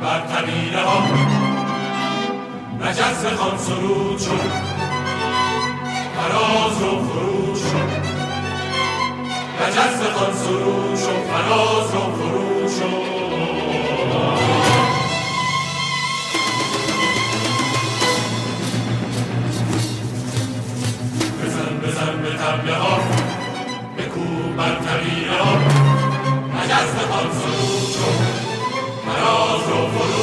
خان سرود شد. فراز و فرود شد مجز خان سرود شد فراز و فرود شد بزن بزن به تبله ها. بکو بر طبیعه ها. مجز خان فراز و فرود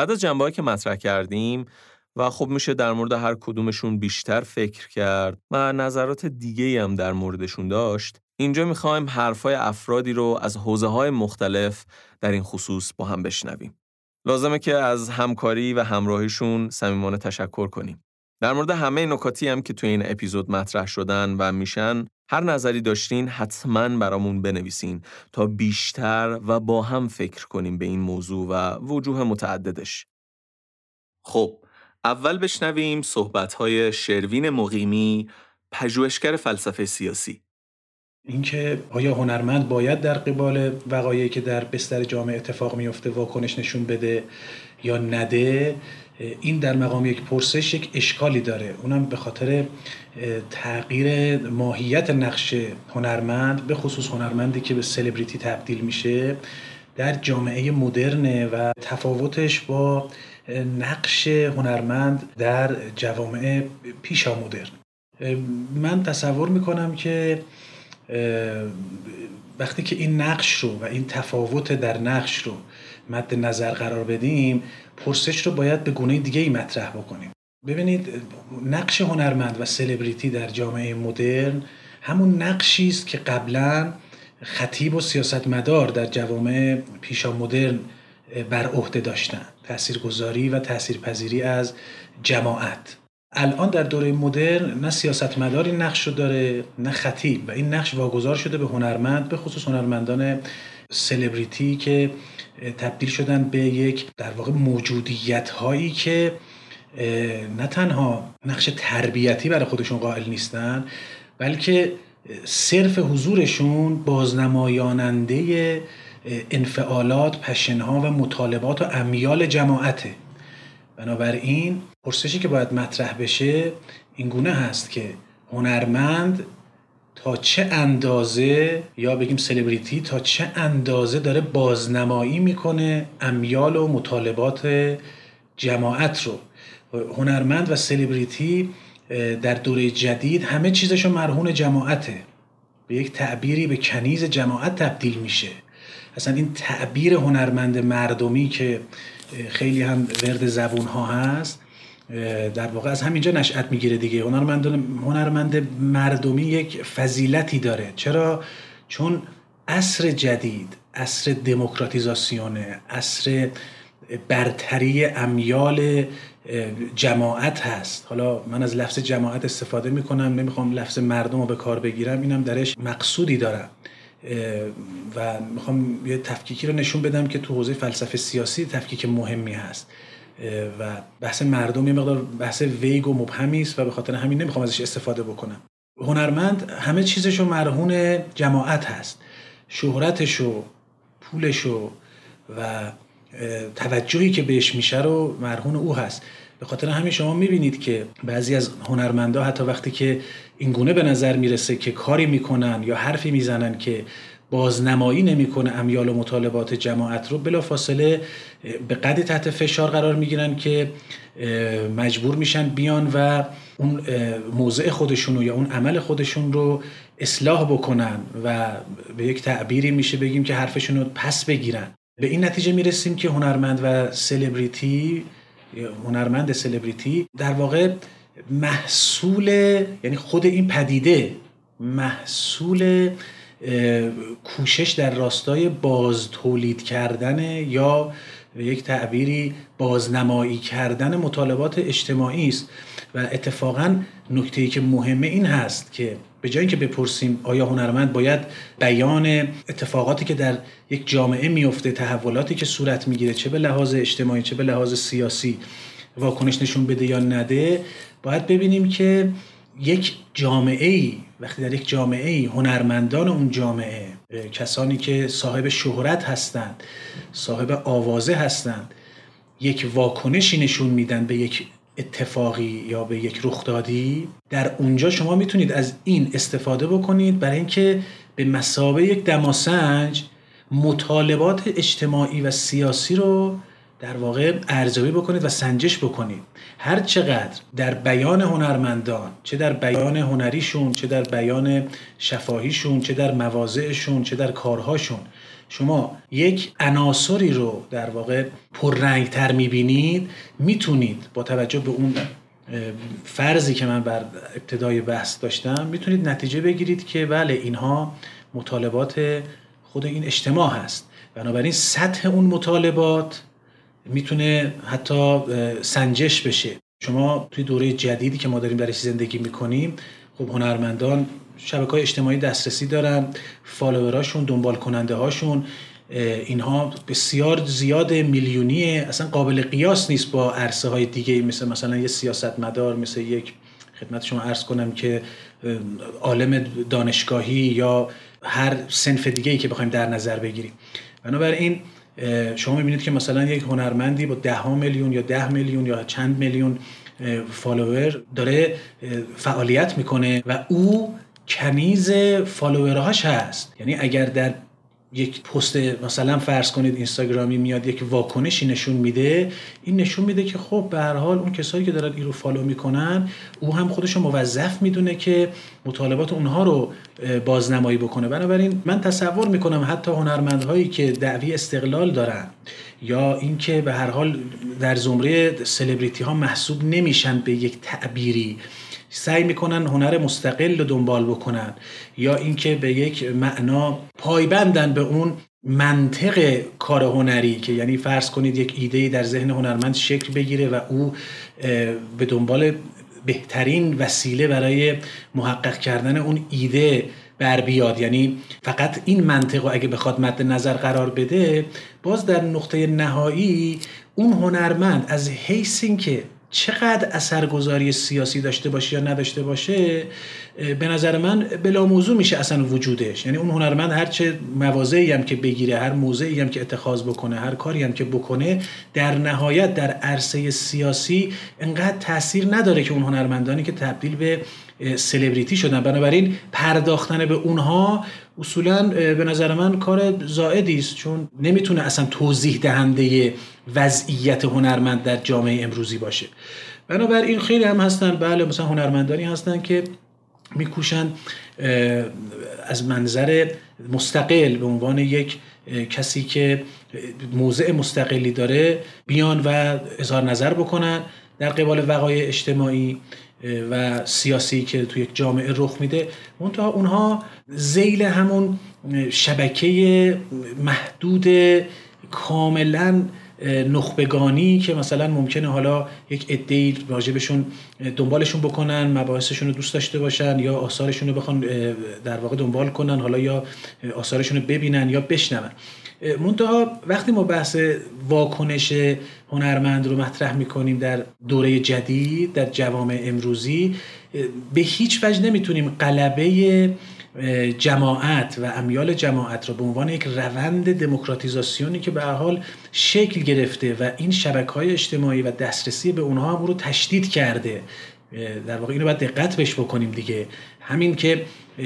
بعد از جنبه که مطرح کردیم و خب میشه در مورد هر کدومشون بیشتر فکر کرد و نظرات دیگه هم در موردشون داشت اینجا می‌خوایم حرفای افرادی رو از حوزه های مختلف در این خصوص با هم بشنویم. لازمه که از همکاری و همراهیشون صمیمانه تشکر کنیم. در مورد همه نکاتی هم که توی این اپیزود مطرح شدن و میشن هر نظری داشتین حتما برامون بنویسین تا بیشتر و با هم فکر کنیم به این موضوع و وجوه متعددش. خب اول بشنویم صحبت‌های شروین مقیمی پژوهشگر فلسفه سیاسی. اینکه آیا هنرمند باید در قبال وقایعی که در بستر جامعه اتفاق میفته واکنش نشون بده یا نده این در مقام یک پرسش یک اشکالی داره. اونم به خاطر تغییر ماهیت نقش هنرمند به خصوص هنرمندی که به سلبریتی تبدیل میشه در جامعه مدرنه و تفاوتش با نقش هنرمند در جوامع پیشا مدرن. من تصور می‌کنم که وقتی که این نقش رو و این تفاوت در نقش رو مد نظر قرار بدیم پرسش رو باید به گونه دیگه ای مطرح بکنیم. ببینید نقش هنرمند و سلبریتی در جامعه مدرن همون نقشی است که قبلا خطیب و سیاستمدار در جوامع پیشا مدرن بر عهده داشتن تاثیرگذاری و تاثیرپذیری از جماعت. الان در دوره مدرن نه سیاستمدار این نقش رو داره نه خطیب. و این نقش واگذار شده به هنرمند به خصوص هنرمندان سلبریتی که تبدیل شدن به یک در واقع موجودیت هایی که نه تنها نقش تربیتی برای خودشون قائل نیستن بلکه صرف حضورشون بازنمایاننده انفعالات، پشنها و مطالبات و امیال جماعته. بنابراین پرسشی که باید مطرح بشه این گونه هست که هنرمند تا چه اندازه یا بگیم سلبریتی تا چه اندازه داره بازنمایی می‌کنه امیال و مطالبات جماعت رو. هنرمند و سلبریتی در دوره جدید همه چیزشو مرهون جماعته. به یک تعبیری به کنیز جماعت تبدیل میشه. اصلا این تعبیر هنرمند مردمی که خیلی هم ورد زبون ها هست در واقع از همینجا نشأت می‌گیره دیگه. هنرمند هنرمند مردمی یک فضیلتی داره. چرا؟ چون عصر جدید عصر دموکراتیزاسیونه عصر برتری امیال جماعت هست. حالا من از لفظ جماعت استفاده می‌کنم نمی‌خوام لفظ مردم رو به کار بگیرم اینم درش مقصودی دارم. و می‌خوام یه تفکیکی رو نشون بدم که تو حوزه فلسفه سیاسی تفکیک مهمی هست. و بحث مردم یه مقدار بحث ویگ و مبهمی است و به خاطر همین نمی‌خوام ازش استفاده بکنم. هنرمند همه چیزشو مرهون جماعت هست. شهرتشو پولشو و توجهی که بهش میشه رو مرهون او هست. به خاطر همین شما می‌بینید که بعضی از هنرمندا حتی وقتی که این گونه به نظر می‌رسه که کاری می‌کنن یا حرفی می‌زنن که بازنمایی نمی‌کنه امیال و مطالبات جماعت رو. بلا فاصله به قدی تحت فشار قرار می‌گیرن که مجبور میشن بیان و اون موضع خودشون یا اون عمل خودشون رو اصلاح بکنن و به یک تعبیری میشه بگیم که حرفشون رو پس بگیرن. به این نتیجه می‌رسیم که هنرمند و سلبریتی هنرمند سلبریتی در واقع محصول یعنی خود این پدیده محصول کوشش در راستای باز تولید کردن یا یک تعبیری بازنمایی کردن مطالبات اجتماعی است. و اتفاقا نکته که مهمه این هست که به جای اینکه بپرسیم آیا هنرمند باید بیان اتفاقاتی که در یک جامعه میفته تحولاتی که صورت می‌گیره چه به لحاظ اجتماعی چه به لحاظ سیاسی واکنش نشون بده یا نده باید ببینیم که یک جامعه ای وقتی در یک جامعه ای هنرمندان اون جامعه کسانی که صاحب شهرت هستند صاحب آوازه هستند یک واکنشی نشون میدن به یک اتفاقی یا به یک رخدادی در اونجا شما می‌تونید از این استفاده بکنید برای اینکه به مسابه یک دماسنج مطالبات اجتماعی و سیاسی رو در واقع ارزیابی بکنید و سنجش بکنید. هر چقدر در بیان هنرمندان چه در بیان هنریشون چه در بیان شفاهیشون چه در مواضعشون چه در کارهاشون شما یک عناصری رو در واقع پررنگتر می‌بینید می‌تونید با توجه به اون فرضی که من بر ابتدای بحث داشتم می‌تونید نتیجه بگیرید که بله اینها مطالبات خود این اجتماع هست. بنابراین سطح اون مطالبات می‌تونه حتی سنجش بشه. شما توی دوره جدیدی که ما داریم درش زندگی می‌کنیم خب هنرمندان شبکه های اجتماعی دسترسی دارن فالووراشون دنبال کننده هاشون اینها بسیار زیاد میلیونیه. اصلا قابل قیاس نیست با عرصه های دیگه مثل مثلا یه سیاستمدار مثل یک خدمت شما عرض کنم که عالم دانشگاهی یا هر سنف دیگه ای که بخوایم در نظر بگیریم. بنابراین شما می‌بینید که مثلا یک هنرمندی با ده میلیون یا ده میلیون یا چند میلیون follower داره فعالیت می‌کنه و او کنیز follower هاش هست. یعنی اگر در یک پست مثلا فرض کنید اینستاگرامی میاد یک واکنشی نشون میده این نشون میده که خب به هر حال اون کسایی که دارن این رو follow می‌کنن او هم خودش موظف می‌دونه که مطالبات اونها رو بازنمایی بکنه. بنابراین من تصور می‌کنم حتی هنرمندهایی که دعوی استقلال دارن یا اینکه به هر حال در زمره سلبریتی ها محسوب نمیشن به یک تعبیری سعی می‌کنن هنر مستقل رو دنبال بکنن یا اینکه به یک معنا پایبندن به اون منطق کار هنری که یعنی فرض کنید یک ایده در ذهن هنرمند شکل بگیره و او به دنبال بهترین وسیله برای محقق کردن اون ایده بر بیاد. یعنی فقط این منطق اگه بخواد مد نظر قرار بده باز در نقطه نهایی اون هنرمند از حیث که چقدر اثرگذاری سیاسی داشته باشه یا نداشته باشه به نظر من بلا موضوع میشه اصلا وجودش. یعنی اون هنرمند هر چه مواضعی هم که بگیره هر موضعی هم که اتخاذ بکنه هر کاری هم که بکنه در نهایت در عرصه سیاسی انقدر تاثیر نداره که اون هنرمندانی که تبدیل به سلبریتی شدن. بنابراین پرداختن به اونها اصولا به نظر من کار زائدی است چون نمی‌تونه اصلا توضیح دهنده وضعیت هنرمند در جامعه امروزی باشه. بنابراین خیلی هم هستن بله مثلا هنرمندانی هستن که میکوشن از منظر مستقل به عنوان یک کسی که موضع مستقلی داره بیان و اظهار نظر بکنن. در قبال وقایع اجتماعی و سیاسی که تو یک جامعه رخ میده منتها اونها زیل همون شبکه محدود کاملا نخبگانی که مثلا ممکنه حالا یک عده‌ای راجبشون دنبالشون بکنن مباحثشون رو دوست داشته باشن یا آثارشون رو بخوان در واقع دنبال کنن حالا یا آثارشون رو ببینن یا بشنون. منتها وقتی ما بحث واکنش هنرمند رو مطرح می‌کنیم در دوره جدید در جوامع امروزی به هیچ وجه نمی‌تونیم قلبه جماعت و امیال جماعت را به عنوان یک روند دموکراتیزاسیونی که به حال شکل گرفته و این شبکه های اجتماعی و دسترسی به اونها رو تشدید کرده. در واقع اینو باید دقت بهش بکنیم دیگه. همین که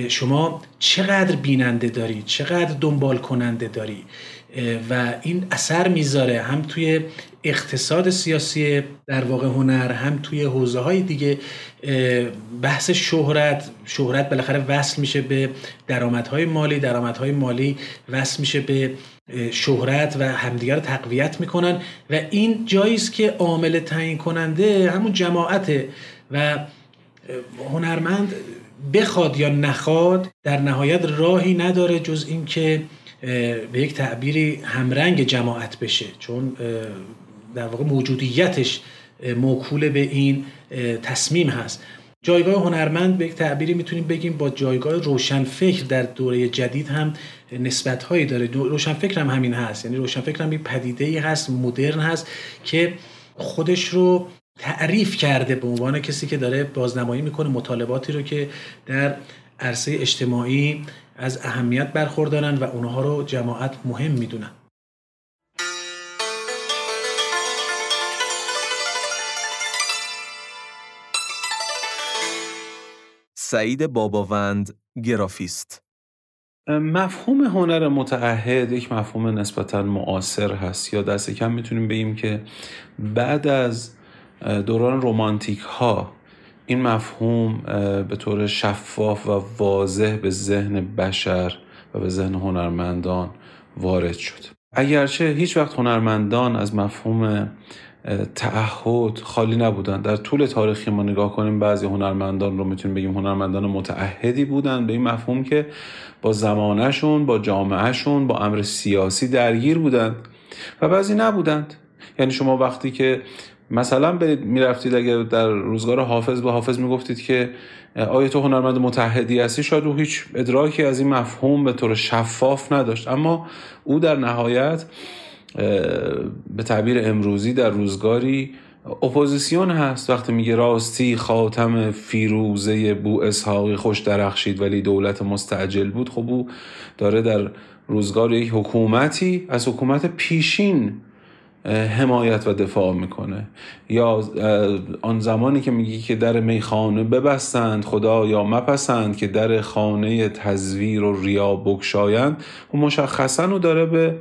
شما چقدر بیننده داری چقدر دنبال کننده داری. و این اثر می‌ذاره هم توی اقتصاد سیاسی در واقع هنر هم توی حوزه های دیگه بحث شهرت شهرت بالاخره وصل میشه به درآمدهای مالی درآمدهای مالی وصل میشه به شهرت و همدیگر رو تقویت می‌کنن. و این جایی است که عامل تعیین کننده همون جماعته و هنرمند بخواد یا نخواد در نهایت راهی نداره جز اینکه به یک تعبیری همرنگ جماعت بشه. چون در واقع موجودیتش موکول به این تصمیم هست. جایگاه هنرمند به یک تعبیری می‌تونیم بگیم با جایگاه روشنفکر در دوره جدید هم نسبت هایی داره روشنفکر هم همین هست. یعنی روشنفکر هم یک پدیده هست مدرن هست که خودش رو تعریف کرده به عنوان کسی که داره بازنمایی می‌کنه مطالباتی رو که در عرصه اجتماعی از اهمیت برخوردارن و اونها رو جماعت مهم می‌دونن. سعید باباوند گرافیست. مفهوم هنر متعهد یک مفهوم نسبتا معاصر هست. یا دست کم می‌تونیم بگیم که بعد از دوران رومانتیک ها این مفهوم به طور شفاف و واضح به ذهن بشر و به ذهن هنرمندان وارد شد. اگرچه هیچ وقت هنرمندان از مفهوم تعهد خالی نبودن. در طول تاریخی ما نگاه کنیم بعضی هنرمندان رو می‌تونیم بگیم هنرمندان متعهدی بودن به این مفهوم که با زمانهشون با جامعهشون با امر سیاسی درگیر بودند و بعضی نبودند. یعنی شما وقتی که مثلا برید می‌رفتید اگر در روزگار حافظ به حافظ می‌گفتید که آیا تو هنرمند متحدی هستی؟ شاید او هیچ ادراکی از این مفهوم به طور شفاف نداشت. اما او در نهایت به تعبیر امروزی در روزگاری اپوزیسیون هست. وقتی میگه راستی خاتم فیروزه بو اسحاقی خوش درخشید ولی دولت مستعجل بود خب او داره در روزگار یک حکومتی از حکومت پیشین حمایت و دفاع می‌کنه. یا آن زمانی که میگی که در میخانه ببستند خدا یا مپسند که در خانه تزویر و ریا بکشایند و مشخصا رو داره به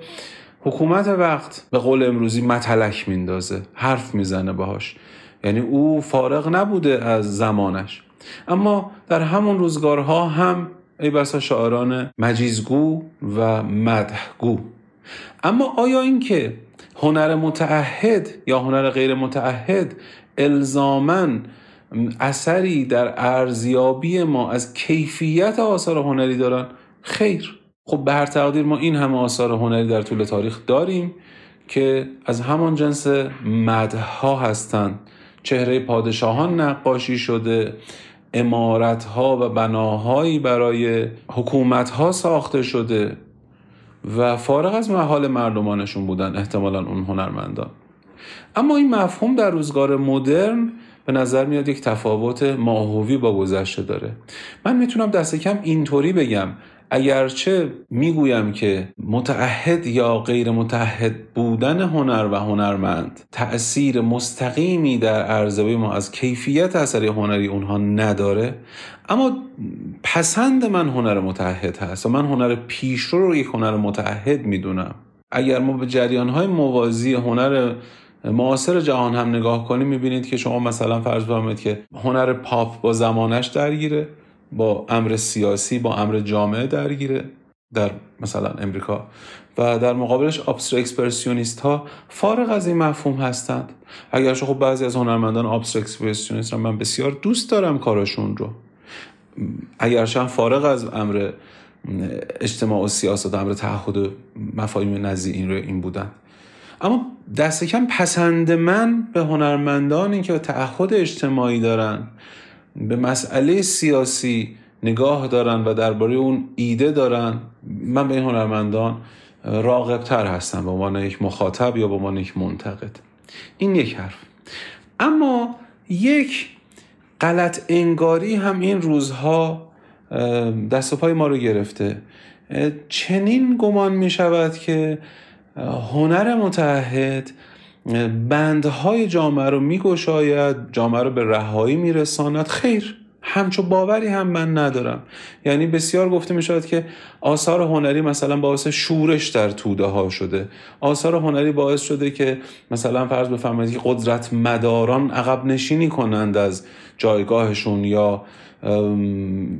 حکومت وقت به قول امروزی متلک میندازه حرف می‌زنه باهاش. یعنی او فارغ نبوده از زمانش. اما در همون روزگارها هم ای بسا شاعران مجیزگو و مدهگو. اما آیا اینکه هنر متعهد یا هنر غیر متعهد الزامن اثری در ارزیابی ما از کیفیت آثار هنری دارن؟ خیر. خب به هر تقدیر ما این همه آثار هنری در طول تاریخ داریم که از همان جنس مدها هستند. چهره پادشاهان نقاشی شده امارت ها و بناهایی برای حکومت ها ساخته شده. و فارغ از محال مردمانشون بودن احتمالا اون هنرمندان اما این مفهوم در روزگار مدرن به نظر میاد یک تفاوت ماهوی با گذشته داره. من می‌تونم دست کم اینطوری بگم اگرچه می‌گویم که متعهد یا غیر متعهد بودن هنر و هنرمند تأثیر مستقیمی در ارزیابی ما از کیفیت اثری هنری اونها نداره اما پسند من هنر متعهد هست و من هنر پیشرو رو یک هنر متعهد می‌دونم. اگر ما به جریان های موازی هنر معاصر جهان هم نگاه کنیم می‌بینید که شما مثلا فرض بفرمایید که هنر پاپ با زمانش درگیره. با امر سیاسی با امر جامعه درگیره در مثلا امریکا. و در مقابلش ابستر اکسپرسیونیست ها فارغ از این مفهوم هستند. اگرچه خب بعضی از هنرمندان ابستر اکسپرسیونیست من بسیار دوست دارم کارشون رو. اگرچه هم فارغ از امر اجتماع و سیاست امر تعهد و مفاهیم نزی این رو این بودن. اما دست کم پسند من به هنرمندانی که تعهد اجتماعی دارن. به مسئله سیاسی نگاه دارن و درباره اون ایده دارن من به این هنرمندان راقبتر هستم به عنوان یک مخاطب یا به عنوان یک منتقد. این یک حرف. اما یک غلط انگاری هم این روزها دست و پای ما رو گرفته. چنین گمان می شود که هنر متحد بندهای جامعه رو میگشاید جامعه رو به رهایی میرساند. خیر همچو باوری هم من ندارم. یعنی بسیار گفته می شود که آثار هنری مثلا باعث شورش در توده ها شده. آثار هنری باعث شده که مثلا فرض بفرمایید که قدرت مداران عقب نشینی کنند از جایگاهشون یا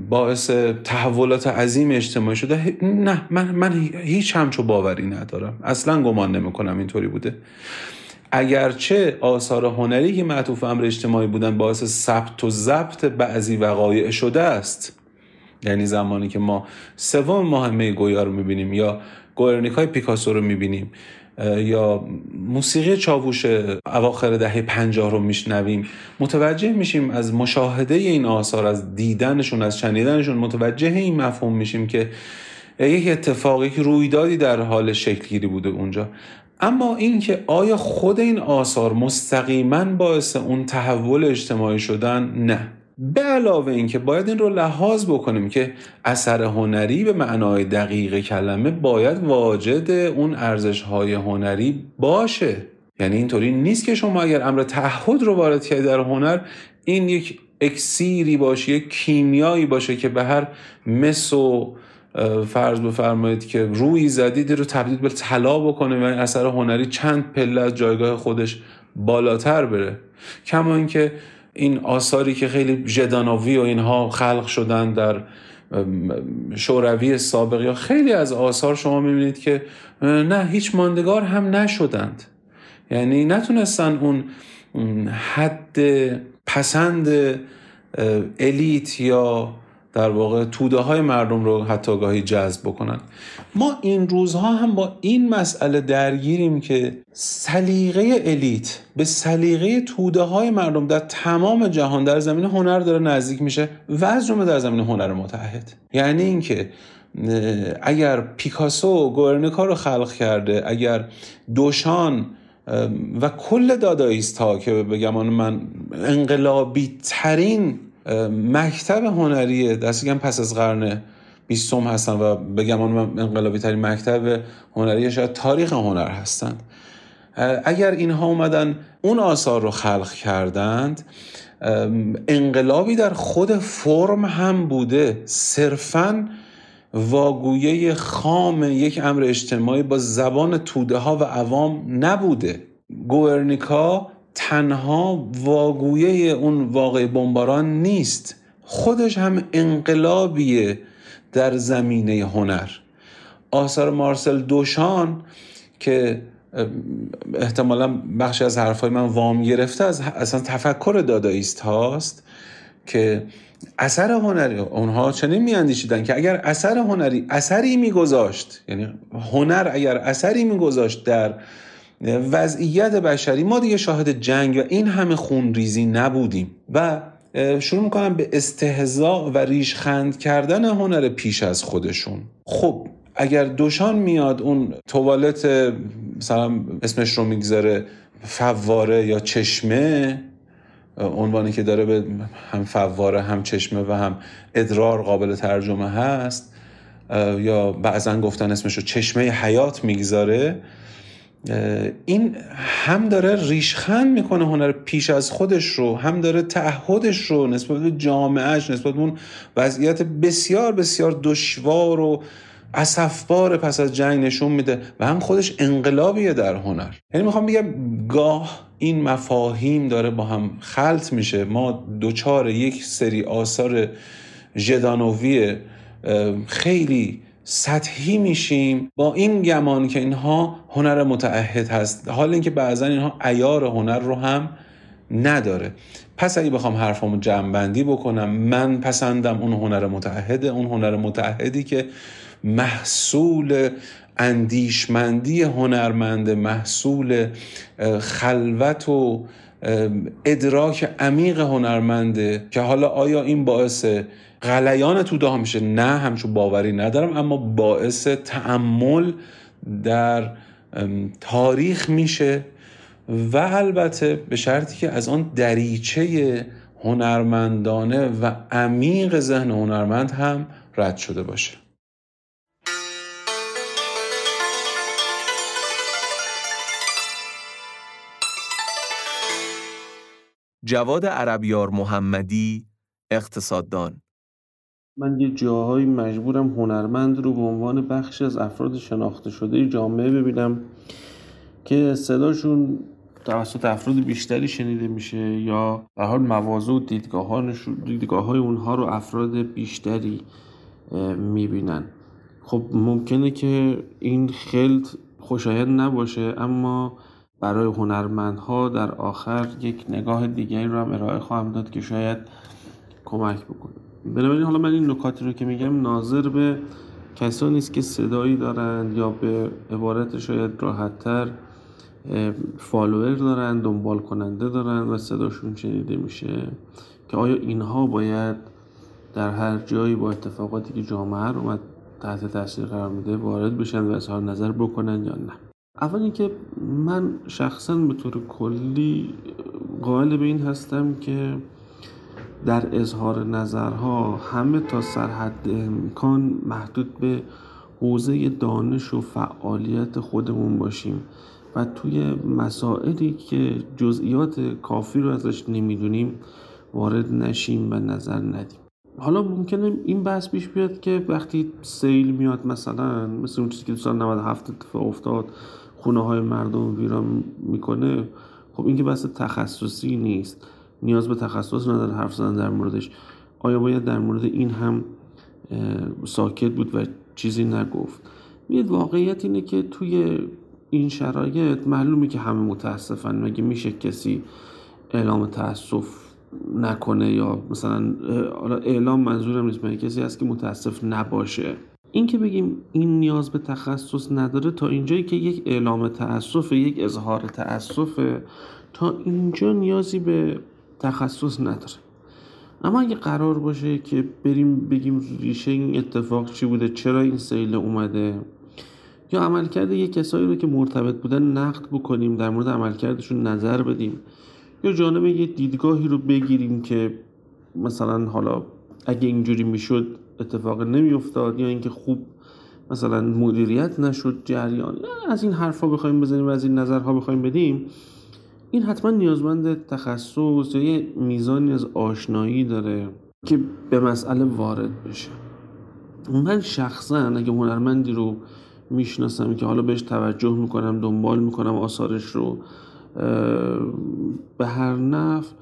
باعث تحولات عظیم اجتماعی شده. نه من, من هیچ همچو باوری ندارم. اصلا گمان نمی کنم اینطوری بوده. اگرچه آثار هنری که معطوف امر اجتماعی بودن باعث ثبت و ضبط بعضی وقایع شده است. یعنی زمانی که ما سوم ماه گویا رو می‌بینیم یا گویرنیک پیکاسو رو می‌بینیم یا موسیقی چاووش اواخر دهه پنجاه رو میشنویم متوجه میشیم از مشاهده این آثار از دیدنشون از شنیدنشون متوجه این مفهوم میشیم که یک اتفاقی که رویدادی در حال شکلگیری بوده اونجا. اما اینکه آیا خود این آثار مستقیما باعث اون تحول اجتماعی شدن؟ نه. به علاوه اینکه باید این رو لحاظ بکنیم که اثر هنری به معنای دقیق کلمه باید واجد اون ارزش های هنری باشه. یعنی اینطوری نیست که شما اگر امر تعهد رو وارد کردید در هنر این یک اکسیری باشه یک کیمیایی باشه که به هر مس و فرض بفرمایید که روی زدید رو تبدیل به طلا بکنه و این اثر هنری چند پله از جایگاه خودش بالاتر بره. کما اینکه این آثاری که خیلی ژدانوی و اینها خلق شدن در شوروی سابق یا خیلی از آثار شما می‌بینید که نه هیچ ماندگار هم نشدند. یعنی نتونستن اون حد پسند الیت یا در واقع توده های مردم رو حتی گاهی جذب بکنن. ما این روزها هم با این مسئله درگیریم که سلیقه الیت به سلیقه توده های مردم در تمام جهان در زمین هنر داره نزدیک میشه و از جمله در زمین هنر متحد یعنی اینکه اگر پیکاسو گورنکا رو خلق کرده اگر دوشان و کل داداییست ها که بگم من انقلابی ترین مکتب هنری دست پس از قرن بیستم هستن و بگم من انقلابی ترین مکتب هنری شاید تاریخ هنر هستند. اگر اینها اومدن اون آثار رو خلق کردند انقلابی در خود فرم هم بوده. صرفا واگویه خام یک امر اجتماعی با زبان توده ها و عوام نبوده. گوورنیکا تنها واگویه اون واقع بمباران نیست. خودش هم انقلابیه در زمینه هنر. آثار مارسل دوشان که احتمالا بخشی از حرفای من وام گرفته از اصلا تفکر داداییست هاست که اثر هنری اونها چنین میاندیشیدن که اگر اثر هنری اثری میگذاشت یعنی هنر اگر اثری میگذاشت در وضعیت بشری. ما دیگه شاهد جنگ و این همه خونریزی نبودیم. و شروع می‌کنن به استهزاء و ریشخند کردن هنر پیش از خودشون. خب اگر دوشان میاد اون توالت مثلا اسمش رو می‌گذاره فواره یا چشمه عنوانی که داره به هم فواره هم چشمه و هم ادرار قابل ترجمه هست یا بعضا گفتن اسمش رو چشمه حیات می‌گذاره این هم داره ریشخند می‌کنه هنر پیش از خودش رو هم داره تعهدش رو نسبت به جامعهش نسبت به اون وضعیت بسیار بسیار دشوار و اصفبار پس از جنگ نشون میده و هم خودش انقلابیه در هنر. یعنی می‌خوام بگم گاه این مفاهیم داره با هم خلط میشه. ما دوچار یک سری آثار ژدانوی خیلی سطحی میشیم با این گمان که اینها هنر متعهد هست. حال اینکه بعضا اینها ایار هنر رو هم نداره. پس اگه بخوام حرفامو جمعبندی بکنم من پسندم اون هنر متعهده اون هنر متعهدی که محصول اندیشمندی هنرمند محصول خلوت و ادراک عمیق هنرمنده که حالا آیا این باعث غلیان توده میشه. نه همچون باوری ندارم اما باعث تعمل در تاریخ میشه. و البته به شرطی که از آن دریچه هنرمندانه و عمیق ذهن هنرمند هم رد شده باشه. جواد عربیار محمدی اقتصاددان من یه جاهایی مجبورم هنرمند رو به عنوان بخشی از افراد شناخته شده جامعه ببینم که صداشون توسط افراد بیشتری شنیده میشه یا به حال مواضع و دیدگاه, های اونها رو افراد بیشتری می‌بینن. خب ممکنه که این خلط خوشایند نباشه اما برای هنرمندها در آخر یک نگاه دیگری رو هم ارائه خواهم داد که شاید کمک بکنه. بنابراین حالا من این نکاتی رو که میگم ناظر به کسانی نیست که صدایی دارند یا به عبارت شاید راحتتر فالوور دارن دنبال کننده دارن و صداشون شنیده میشه که آیا اینها باید در هر جایی با اتفاقاتی که جامعه رو تحت تاثیر قرار میده وارد بشن و اظهار نظر بکنن یا نه؟ اول اینکه من شخصا به طور کلی قائل به این هستم که در اظهار نظرها همه تا سرحد امکان محدود به حوزه دانش و فعالیت خودمون باشیم و توی مسائلی که جزئیات کافی رو ازش نمی‌دونیم وارد نشیم و نظر ندیم. حالا ممکنه این بحث پیش بیاد که وقتی سیل میاد مثلا مثل اون چیزی که سال 97 اتفاق افتاد خونه های مردم ویران می‌کنه خب این که بحث تخصصی نیست. نیاز به تخصص نداره حرف زدن در موردش. آیا باید در مورد این هم ساکت بود و چیزی نگفت؟ می‌دید واقعیت اینه که توی این شرایط معلومه که همه متاسفن. مگه میشه کسی اعلام تاسف نکنه یا مثلا اعلام منظورم نیست مگه کسی هست که متاسف نباشه؟ این که بگیم این نیاز به تخصص نداره تا اینجایی که یک اعلام تاسف یک اظهار تاسف تا اینجا نیازی به تخصص نداره. اما اگه قرار باشه که بریم بگیم ریشه این اتفاق چی بوده چرا این سیل اومده یا عملکرد یه کسایی رو که مرتبط بودن نقد بکنیم در مورد عملکردشون نظر بدیم یا جانب یه دیدگاهی رو بگیریم که مثلا حالا اگه اینجوری می‌شد اتفاق نمیافتاد یا اینکه خوب مثلا مدیریت نشد جریان. از این حرفا بخوایم بزنیم و از این نظرها بخوایم بدیم. این حتما نیازمند تخصص یا یه میزانی از آشنایی داره که به مسئله وارد بشه. من شخصا اگه هنرمندی رو می‌شناسم که حالا بهش توجه می‌کنم دنبال می‌کنم آثارش رو به هر نفع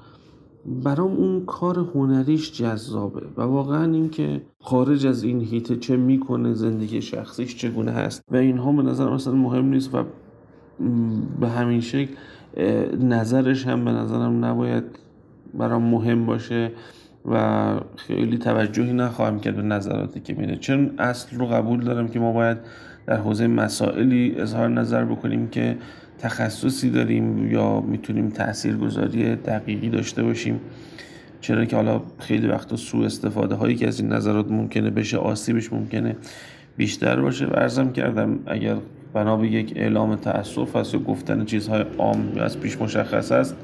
برام اون کار هنریش جذابه و واقعا اینکه خارج از این هیته چه می‌کنه زندگی شخصیش چگونه هست و اینها به نظر اصلا مهم نیست و به همین شکل نظرش هم به نظرم نباید برام مهم باشه و خیلی توجهی نخواهم کرد به نظراتی که میده. چون اصل رو قبول دارم که ما باید در حوزه مسائلی اظهار نظر بکنیم که تخصصی داریم یا می‌تونیم تاثیرگذاری دقیقی داشته باشیم. چرا که حالا خیلی وقتا سوء استفاده هایی که از این نظرات ممکنه بشه آسیبش ممکنه بیشتر باشه. و ارزم کردم اگر بنا به یک اعلام تاسف هست یا گفتن چیزهای عام یا از پیش مشخص است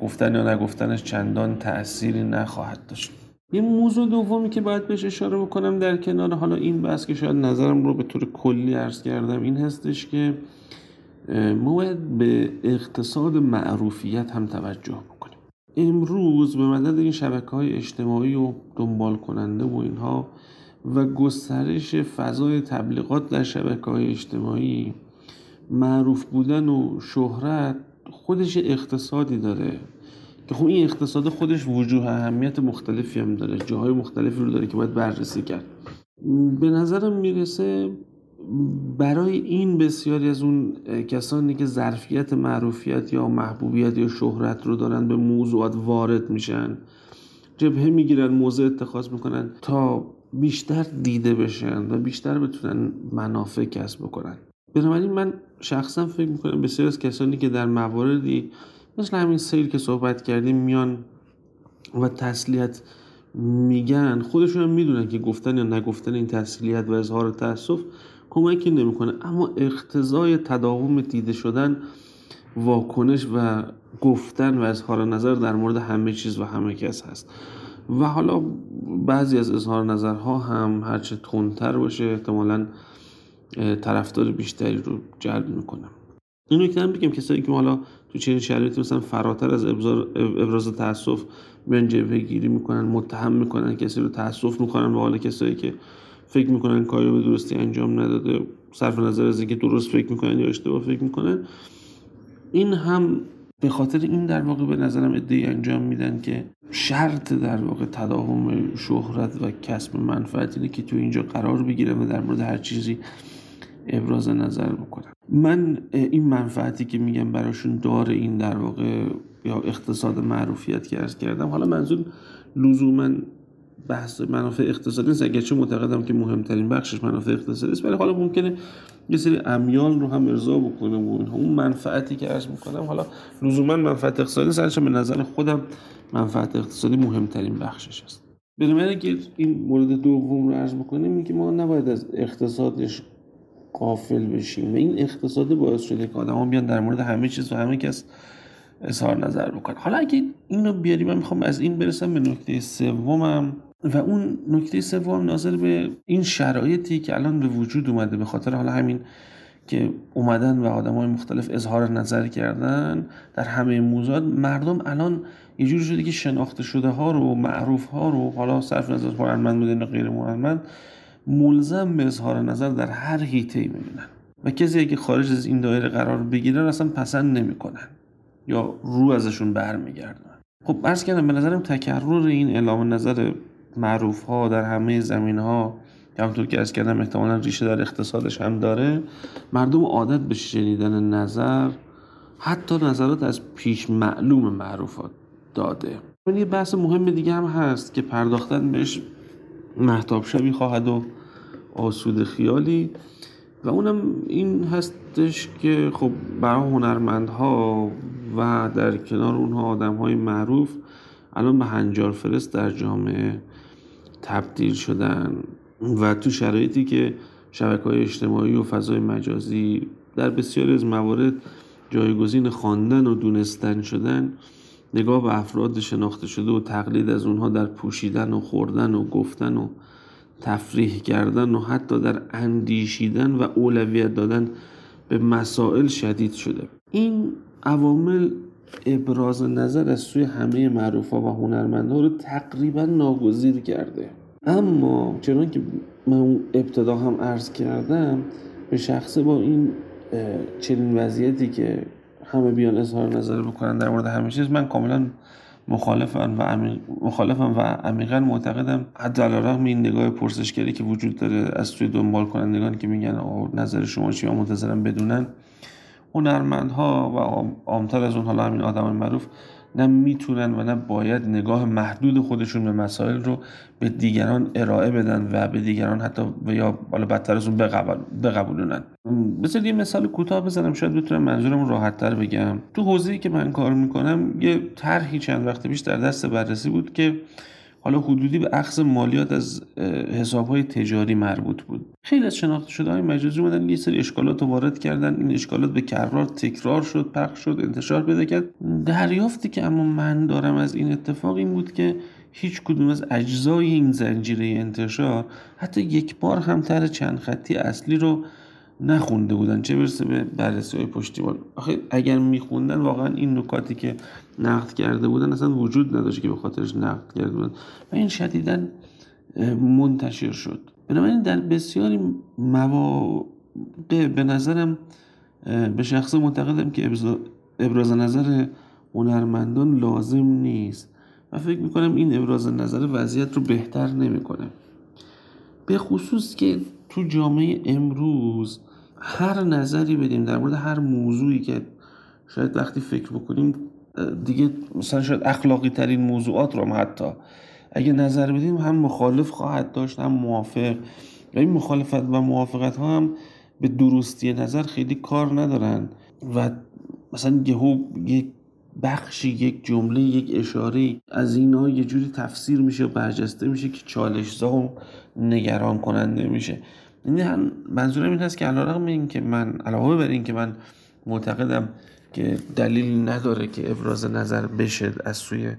گفتن یا نگفتنش چندان تأثیری نخواهد داشت. یه موضوع دومی که باید بهش اشاره بکنم در کنار حالا این بحث که شاید نظرم رو به طور کلی عرض کردم این هستش که ما باید به اقتصاد معروفیت هم توجه بکنیم. امروز به مدد این شبکه های اجتماعی و دنبال کننده و اینها و گسترش فضای تبلیغات در شبکه های اجتماعی. معروف بودن و شهرت خودش اقتصادی داره. که خب این اقتصاد خودش وجوه اهمیت مختلفی هم داره. جاهای مختلفی رو داره که باید بررسی کرد. به نظرم می‌رسه برای این بسیاری از اون کسانی که ظرفیت معروفیت یا محبوبیت یا شهرت رو دارن به موضوعات وارد میشن جبهه می‌گیرن موضع اتخاذ می‌کنن تا بیشتر دیده بشن و بیشتر بتونن منافع کسب بکنن. بنابراین من شخصا فکر می‌کنم بسیار از کسانی که در مواردی مثل همین سیل که صحبت کردیم میان و تسلیت میگن خودشون هم می‌دونن که گفتن یا نگفتن این تسلیت و اظهار تاسف کمکی نمی‌کنه. اما اقتضای تداوم دیده شدن واکنش و گفتن و اظهار نظر در مورد همه چیز و همه کس هست. و حالا بعضی از اظهار نظرها هم هرچه تندتر باشه احتمالا طرفدار بیشتری رو جلب می‌کنم. این نکته هم بگم کسایی که حالا تو چنین شرایطی مثلا فراتر از ابراز تاسف میان جبهه گیری می‌کنن متهم می‌کنن کسی رو تاسف می‌کنن و حالا کسایی که فکر می‌کنن کاری به درستی انجام نداده صرف نظر از اینکه درست فکر می‌کنن یا اشتباه فکر می‌کنن این هم به خاطر این در واقع به نظرم ادعی انجام میدن که شرط در واقع تداوم شهرت و کسب منفعت اینه که تو اینجا قرار بگیره و در مورد هر چیزی ابراز نظر بکنم من این منفعتی که میگم براشون داره این در واقع یا اقتصاد معروفیت که ارز کردم حالا منظور لزوما بحث منافع اقتصادی نیست. اگرچه معتقدم که مهمترین بخشش منافع اقتصادی است ولی حالا ممکنه یه سری امیال رو هم ارضا بکنه و اون منفعتی که عرض می‌کنم حالا لزوما منفعت اقتصادی سرش به نظر خودم منفعت اقتصادی مهمترین بخشش است. بنابراین اگر این مورد دوم رو عرض بکنیم که ما نباید از اقتصادش قافل بشیم و این اقتصاد باعث شده که آدم بیان در مورد همه چیز و همه کس اظهار نظر بکنن. حالا اگه اینو بیاریم من می‌خوام از این برسم به نکته سومم. و اون نکته سوم ناظر به این شرایطی که الان به وجود اومده به خاطر حالا همین که اومدن و آدم های مختلف اظهار نظر کردن در همه موضوعات مردم الان یه جوری شده که شناخته شده ها رو معروف ها رو حالا صرف نظر هنرمند بودن غیر هنرمند ملزم به اظهار نظر در هر حیطه ای می‌بینن. و کسی که خارج از این دایره قرار بگیرن اصلا پسند نمی‌کنن یا رو ازشون برمیگردن. خب عرض کردم به نظرم تکرر این اعلام نظر معروف ها در همه زمین ها همونطور که از کردم احتمالا ریشه در اقتصادش هم داره. مردم عادت به شنیدن نظر حتی نظرات از پیش معلوم معروفات داده. یه بحث مهم دیگه هم هست که پرداختن بهش محتاب شبی خواهد و آسود خیالی. و اونم این هستش که خب برای هنرمندها و در کنار اونها آدم های معروف الان به هنجار فرست در جامعه تبدیل شدن و تو شرایطی که شبکه های اجتماعی و فضای مجازی در بسیاری از موارد جایگزین خواندن و دونستن شدن نگاه به افراد شناخته شده و تقلید از اونها در پوشیدن و خوردن و گفتن و تفریح کردن و حتی در اندیشیدن و اولویت دادن به مسائل شدید شده. این عوامل ابراز نظر از سوی همه معروفا و هنرمندها رو تقریبا ناگزیر کرده. اما چون که من ابتدا هم عرض کردم به شخصه با این چنین وضعیتی که همه بیان اظهار نظر بکنن در مورد همه چیز من کاملا مخالفم و عمیق مخالفم و عمیقا معتقدم حتی رغم این نگاه پرسشگری که وجود داره از سوی دنبال کنندگان که میگن نظر شما چی منتظرم بدونن. هنرمندها و عامتر از اون حالا همین آدم معروف نه می‌تونن و نه باید نگاه محدود خودشون به مسائل رو به دیگران ارائه بدن و به دیگران حتی و یا بالا بدتر از اون بقبولونن. بذار یه مثال کوتاه بزنم شاید بتونم منظورم راحت تر بگم. تو حوزه‌ای که من کار می‌کنم یه طرحی چند وقت پیش در دست بررسی بود که حالا حدودی به اخذ مالیات از های تجاری مربوط بود. خیلی از شناخته شده های مجازی اومدن یه سری اشکالات رو وارد کردن. این اشکالات به کرار تکرار شد پخش شد انتشار پیدا کرد. دریافتی که اما من دارم از این اتفاق این بود که هیچ کدوم از اجزای این زنجیره انتشار حتی یک بار هم تر چند خطی اصلی رو نخونده بودن چه برسه به بررسی های پشتیبان. آخه اگر میخوندن واقعا این نکاتی که نقد کرده بودن اصلا وجود نداشت که به خاطرش نقد کرده بودن. و این شدیدا منتشر شد. بنابراین در بسیاری مواقع به نظرم به شخص معتقدم که ابراز نظر هنرمندان لازم نیست. و فکر می‌کنم این ابراز نظر وضعیت رو بهتر نمی‌کنه. به خصوص که تو جامعه امروز هر نظری بدیم در مورد هر موضوعی که شاید وقتی فکر بکنیم دیگه مثلا شاید اخلاقی ترین موضوعات رو هم حتی اگه نظر بدیم هم مخالف خواهد داشت هم موافق. و این مخالفت و موافقت ها هم به درستی نظر خیلی کار ندارن. و مثلا یهو یک بخشی یک جمله یک اشاره از اینها یه جوری تفسیر میشه و برجسته میشه که چالشزا و نگران کننده میشه. یعنی منظورم این هست که علیرغم این که من علاوه بر این که من معتقدم که دلیل نداره که ابراز نظر بشه از سوی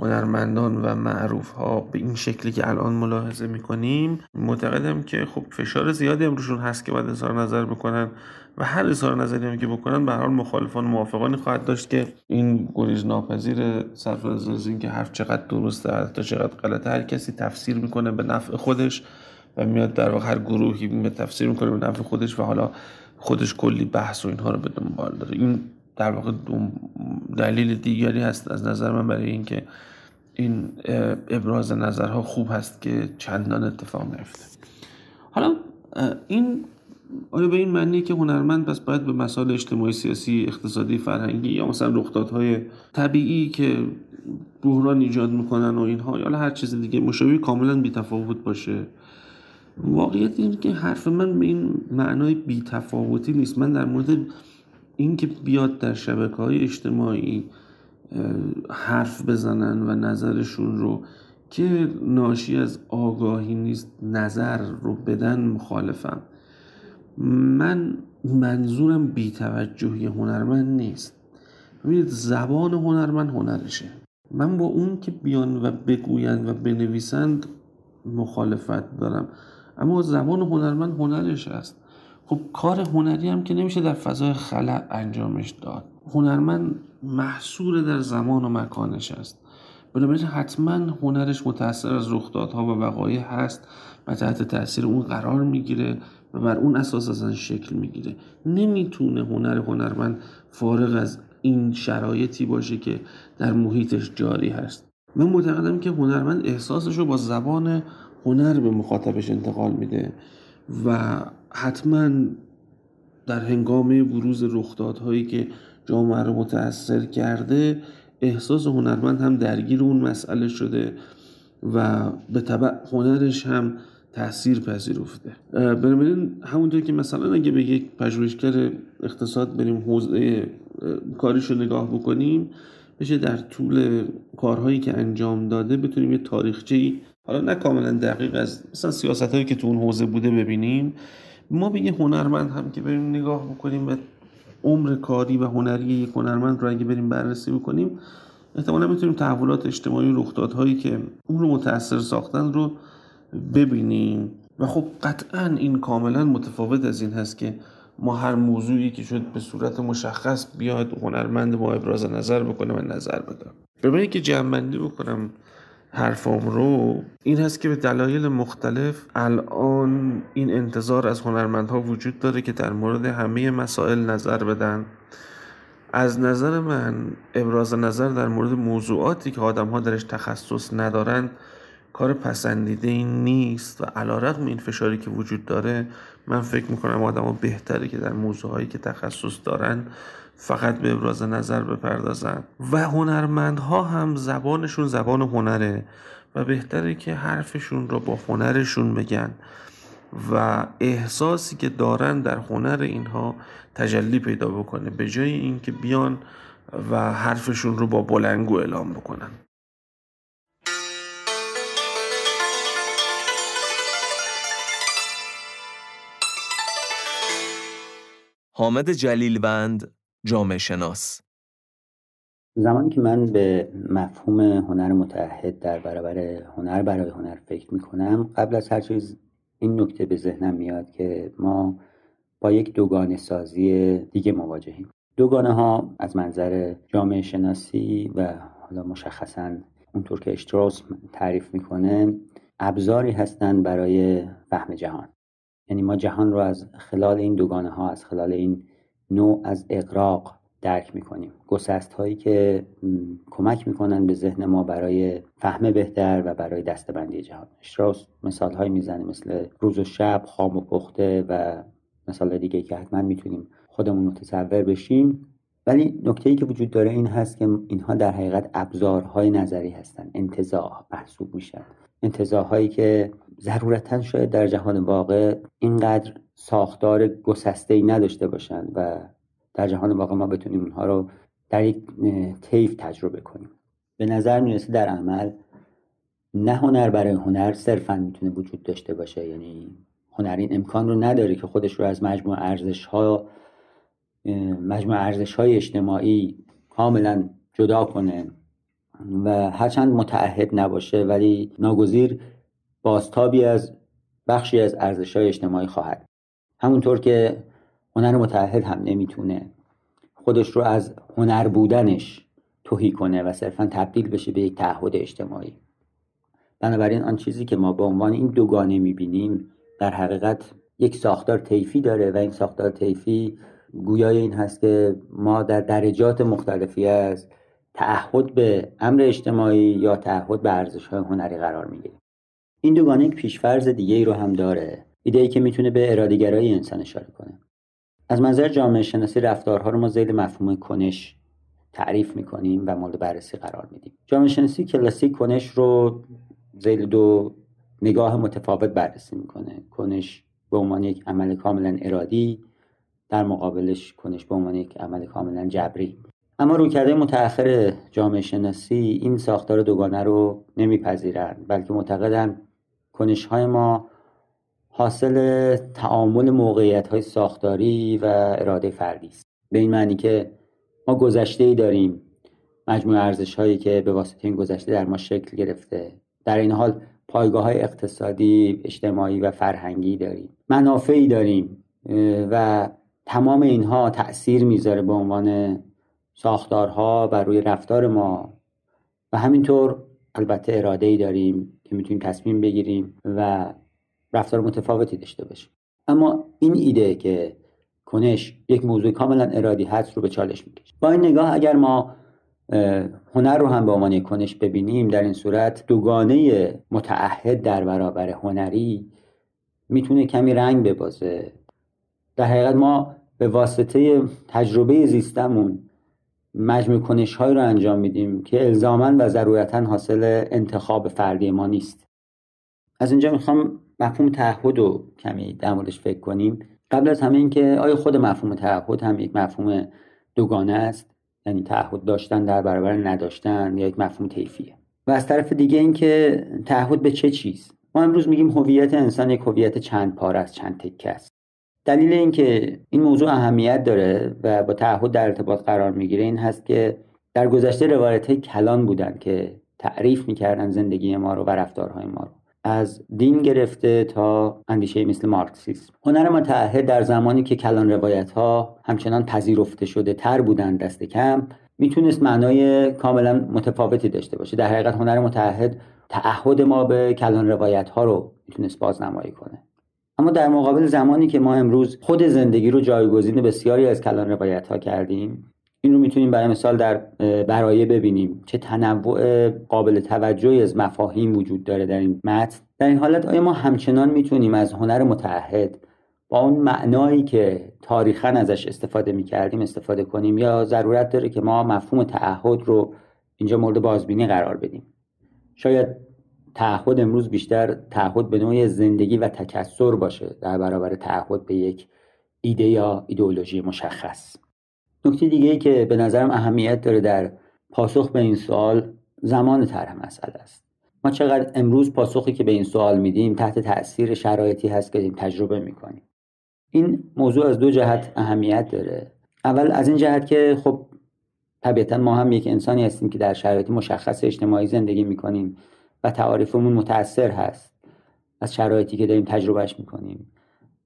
هنرمندان و معروف ها به این شکلی که الان ملاحظه می‌کنیم. معتقدم که خب فشار زیادی هم روشون هست که باید اظهار نظر بکنن و هر اظهار نظری هم که بکنن به حال مخالفان موافقانی خواهد داشت که این گریز ناپذیر صرف از این که حرف چقدر درسته تا چقدر غلطه هر کسی تفسیر می‌کنه به نفع خودش و میاد در واقع هر گروهی به تفسیر می‌کنه به نفع خودش و حالا خودش کلی بحث و اینها رو به دنبال داره. این در واقع دلیل دیگری هست از نظر من برای اینکه این ابراز نظرها خوب هست که چندان اتفاق نیفته. حالا این آیا به این معنی که هنرمند پس باید به مسائل اجتماعی سیاسی اقتصادی فرهنگی یا مثلا رخدادهای طبیعی که بحران ایجاد می‌کنن و اینها یا هر چیز دیگه مشابه کاملا بیتفاوت باشه؟ واقعیت این که حرف من به این معنای بیتفاوتی نیست. من در مورد اینکه بیاد در شبکه های اجتماعی حرف بزنن و نظرشون رو که ناشی از آگاهی نیست نظر رو بدن مخالفم. من منظورم بیتوجهی هنرمند نیست. ببینید زبان هنرمند هنرشه. من با اون که بیان و بگویند و بنویسند مخالفت دارم. اما زبان هنرمند هنرش است خب کار هنری هم که نمیشه در فضای خلع انجامش داد. هنرمند محصور در زمان و مکانش است. بنابراین حتما هنرش متأثر از رخدادها و وقایع هست و تحت تاثیر اون قرار می‌گیره و بر اون اساس اصلا شکل می‌گیره. نمی‌تونه هنر هنرمند فارغ از این شرایطی باشه که در محیطش جاری هست. من معتقدم که هنرمند احساسش رو با زبان هنر به مخاطبش انتقال میده و حتما در هنگام بروز رخدادهایی که جامعه رو متاثر کرده احساس هنرمند هم درگیر اون مسئله شده و به طبع هنرش هم تاثیر پذیرفته. بنابراین همونطور که مثلا اگه به یک پژوهشگر اقتصاد بریم حوزه کاریش رو نگاه بکنیم بشه در طول کارهایی که انجام داده بتونیم یه تاریخچه حالا نه کاملا دقیق از مثلا سیاست هایی که تو اون حوزه بوده ببینیم ما به یه هنرمند هم که بریم نگاه بکنیم به عمر کاری و هنری یک هنرمند رو اگه بریم بررسی بکنیم احتمالا می‌تونیم تحولات اجتماعی و رخدادهایی که اون رو متاثر ساختن رو ببینیم. و خب قطعا این کاملا متفاوت از این هست که ما هر موضوعی که شد به صورت مشخص بیاد هنرمند ما ابراز نظر بکنه و نظر بده به که جمعبندی بکنم حرفام رو این هست که به دلایل مختلف الان این انتظار از هنرمندها وجود داره که در مورد همه مسائل نظر بدن. از نظر من ابراز نظر در مورد موضوعاتی که آدم ها درش تخصص ندارند کار پسندیده این نیست و علا رقم این فشاری که وجود داره من فکر می‌کنم آدم ها بهتره که در موضوعهایی که تخصص دارن فقط به ابراز نظر بپردازن و هنرمندها هم زبانشون زبان هنره و بهتره که حرفشون رو با هنرشون بگن. و احساسی که دارن در هنر اینها تجلی پیدا بکنه. به جای اینکه بیان و حرفشون رو با بلنگو اعلام بکنن. حامد جلیلوند جامعه شناس. زمانی که من به مفهوم هنر متحد در برابر هنر برای هنر فکر می کنم قبل از هر چیز این نکته به ذهنم میاد که ما با یک دوگانه سازی دیگه مواجهیم. دوگانه ها از منظر جامعه شناسی و حالا مشخصا اونطور که اشتراس تعریف می‌کنه ابزاری هستند برای فهم جهان. یعنی ما جهان رو از خلال این دوگانه ها از خلال این نوع از اقراق درک می‌کنیم. گسست هایی که کمک می‌کنن به ذهن ما برای فهم بهتر و برای دستبندی جهان. اشتراس مثال هایی می‌زنه مثل روز و شب خام و پخته و مثال دیگه که حتما می‌تونیم خودمون متصور بشیم. ولی نکته ای که وجود داره این هست که اینها در حقیقت ابزارهای نظری هستند انتزاع محسوب میشن. انتزاعهایی که ضرورتا شاید در جهان واقع اینقدر ساختار گسسته ای نداشته باشند و در جهان واقع ما بتونیم اونها رو در یک طیف تجربه کنیم. به نظر می‌رسه در عمل نه هنر برای هنر صرفا می‌تونه وجود داشته باشه یعنی هنر این امکان رو نداره که خودش رو از مجموع ارزش ها مجموع ارزش های اجتماعی کاملا جدا کنه و هرچند متعهد نباشه ولی ناگزیر بازتابی از بخشی از ارزش های اجتماعی خواهد. همونطور که هنر متحد هم نمی‌تونه خودش رو از هنر بودنش توهی کنه و صرفا تبدیل بشه به یک تعهد اجتماعی. بنابراین آن چیزی که ما به عنوان این دوگانه می‌بینیم در حقیقت یک ساختار طیفی داره و این ساختار طیفی گویای این هست که ما در درجات مختلفی از تعهد به امر اجتماعی یا تعهد به ارزش های هنری قرار می‌گیریم. این دوگانه یک پیشفرز دیگه ای رو هم داره ایده ای که می‌تونه به ارادیگرایی انسان اشاره کنه. از منظر جامعه شناسی رفتارها رو ما زیل مفهوم کنش تعریف می‌کنیم و مورد بررسی قرار میدیم. جامعه شناسی کلاسیک کنش رو زیل دو نگاه متفاوت بررسی می‌کنه. کنش به عنوان یک عمل کاملا ارادی در مقابلش کنش به عنوان یک عمل کاملا جبری. اما رویکرده متأخر جامعه شناسی این ساختار دوگانه رو نمیپذیرند بلکه معتقدند کنش های ما حاصل تعامل موقعیت های ساختاری و اراده فردی است. به این معنی که ما گذشته ای داریم. مجموع ارزش هایی که به واسطه این گذشته در ما شکل گرفته. در این حال پایگاه های اقتصادی اجتماعی و فرهنگی داریم. منافعی داریم. و تمام اینها تاثیر می‌ذاره به عنوان ساختارها بر روی رفتار ما. و همینطور البته اراده ای داریم. که می‌تونیم تصمیم بگیریم و رفتار متفاوتی داشته باشیم. اما این ایده که کنش یک موضوع کاملا ارادی هست رو به چالش می‌کشه. با این نگاه اگر ما هنر رو هم به عنوان کنش ببینیم در این صورت دوگانه متعهد در برابر هنری می‌تونه کمی رنگ ببازه. در حقیقت ما به واسطه تجربه زیستمون مجموع کنش های رو انجام میدیم که الزاما و ضرورتا حاصل انتخاب فردی ما نیست. از اینجا می‌خوام مفهوم تعهد رو کمی در موردش فکر کنیم. قبل از همه اینکه آیا خود مفهوم تعهد هم یک مفهوم دوگانه است؟ یعنی تعهد داشتن در برابر نداشتن یا یک مفهوم طیفیه؟ و از طرف دیگه اینکه تعهد به چه چیز؟ ما امروز میگیم هویت انسان یک هویت چند پاره است چند تکه است. دلیل اینکه این موضوع اهمیت داره و با تعهد در ارتباط قرار می‌گیره این هست که در گذشته روایت های کلان بودن که تعریف می‌کردن زندگی ما رو و رفتارهای ما رو. از دین گرفته تا اندیشه مثل مارکسیسم. هنر متعهد در زمانی که کلان روایت ها همچنان پذیرفته شده تر بودن دست کم می‌تونست معنای کاملا متفاوتی داشته باشه. در حقیقت هنر متعهد تعهد ما به کلان روایت ها رو می‌تونست بازنمایی کنه. اما در مقابل زمانی که ما امروز خود زندگی رو جایگزین بسیاری از کلان روایت ها کردیم این رو می‌تونیم برای مثال در برایه ببینیم. چه تنوع قابل توجهی از مفاهیم وجود داره در این متن. در این حالت آیا ما همچنان می‌تونیم از هنر متعهد با اون معنایی که تاریخا ازش استفاده می‌کردیم استفاده کنیم یا ضرورت داره که ما مفهوم تعهد رو اینجا مورد بازبینی قرار بدیم؟ شاید تعهد امروز بیشتر تعهد به نوع زندگی و تکسر باشه در برابر تعهد به یک ایده یا ایدئولوژی مشخص. نکته دیگه ای که به نظرم اهمیت داره در پاسخ به این سوال زمان طرح مسئله است. ما چقدر امروز پاسخی که به این سوال میدیم تحت تاثیر شرایطی هست که این تجربه می‌کنیم. این موضوع از دو جهت اهمیت داره. اول از این جهت که خب طبیعتا ما هم یک انسانی هستیم که در شرایط مشخص اجتماعی زندگی می‌کنیم. و تعاریفمون متاثر هست از شرایطی که داریم تجربهش می‌کنیم.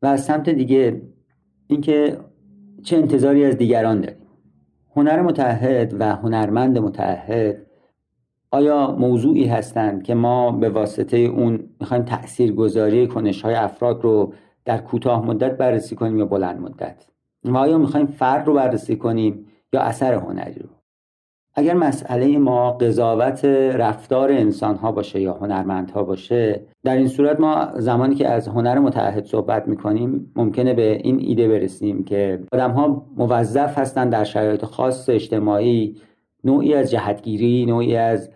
و از سمت دیگه اینکه چه انتظاری از دیگران داریم. هنر متحد و هنرمند متحد آیا موضوعی هستند که ما به واسطه اون می‌خوایم تأثیر گذاری کنش های افراد رو در کوتاه مدت بررسی کنیم یا بلند مدت؟ و آیا می‌خوایم فرد رو بررسی کنیم یا اثر هنری رو؟ اگر مسئله ما قضاوت رفتار انسان ها باشه یا هنرمند ها باشه در این صورت ما زمانی که از هنر متعهد صحبت می‌کنیم ممکنه به این ایده برسیم که آدم ها موظف هستند در شرایط خاص اجتماعی نوعی از جهتگیری نوعی از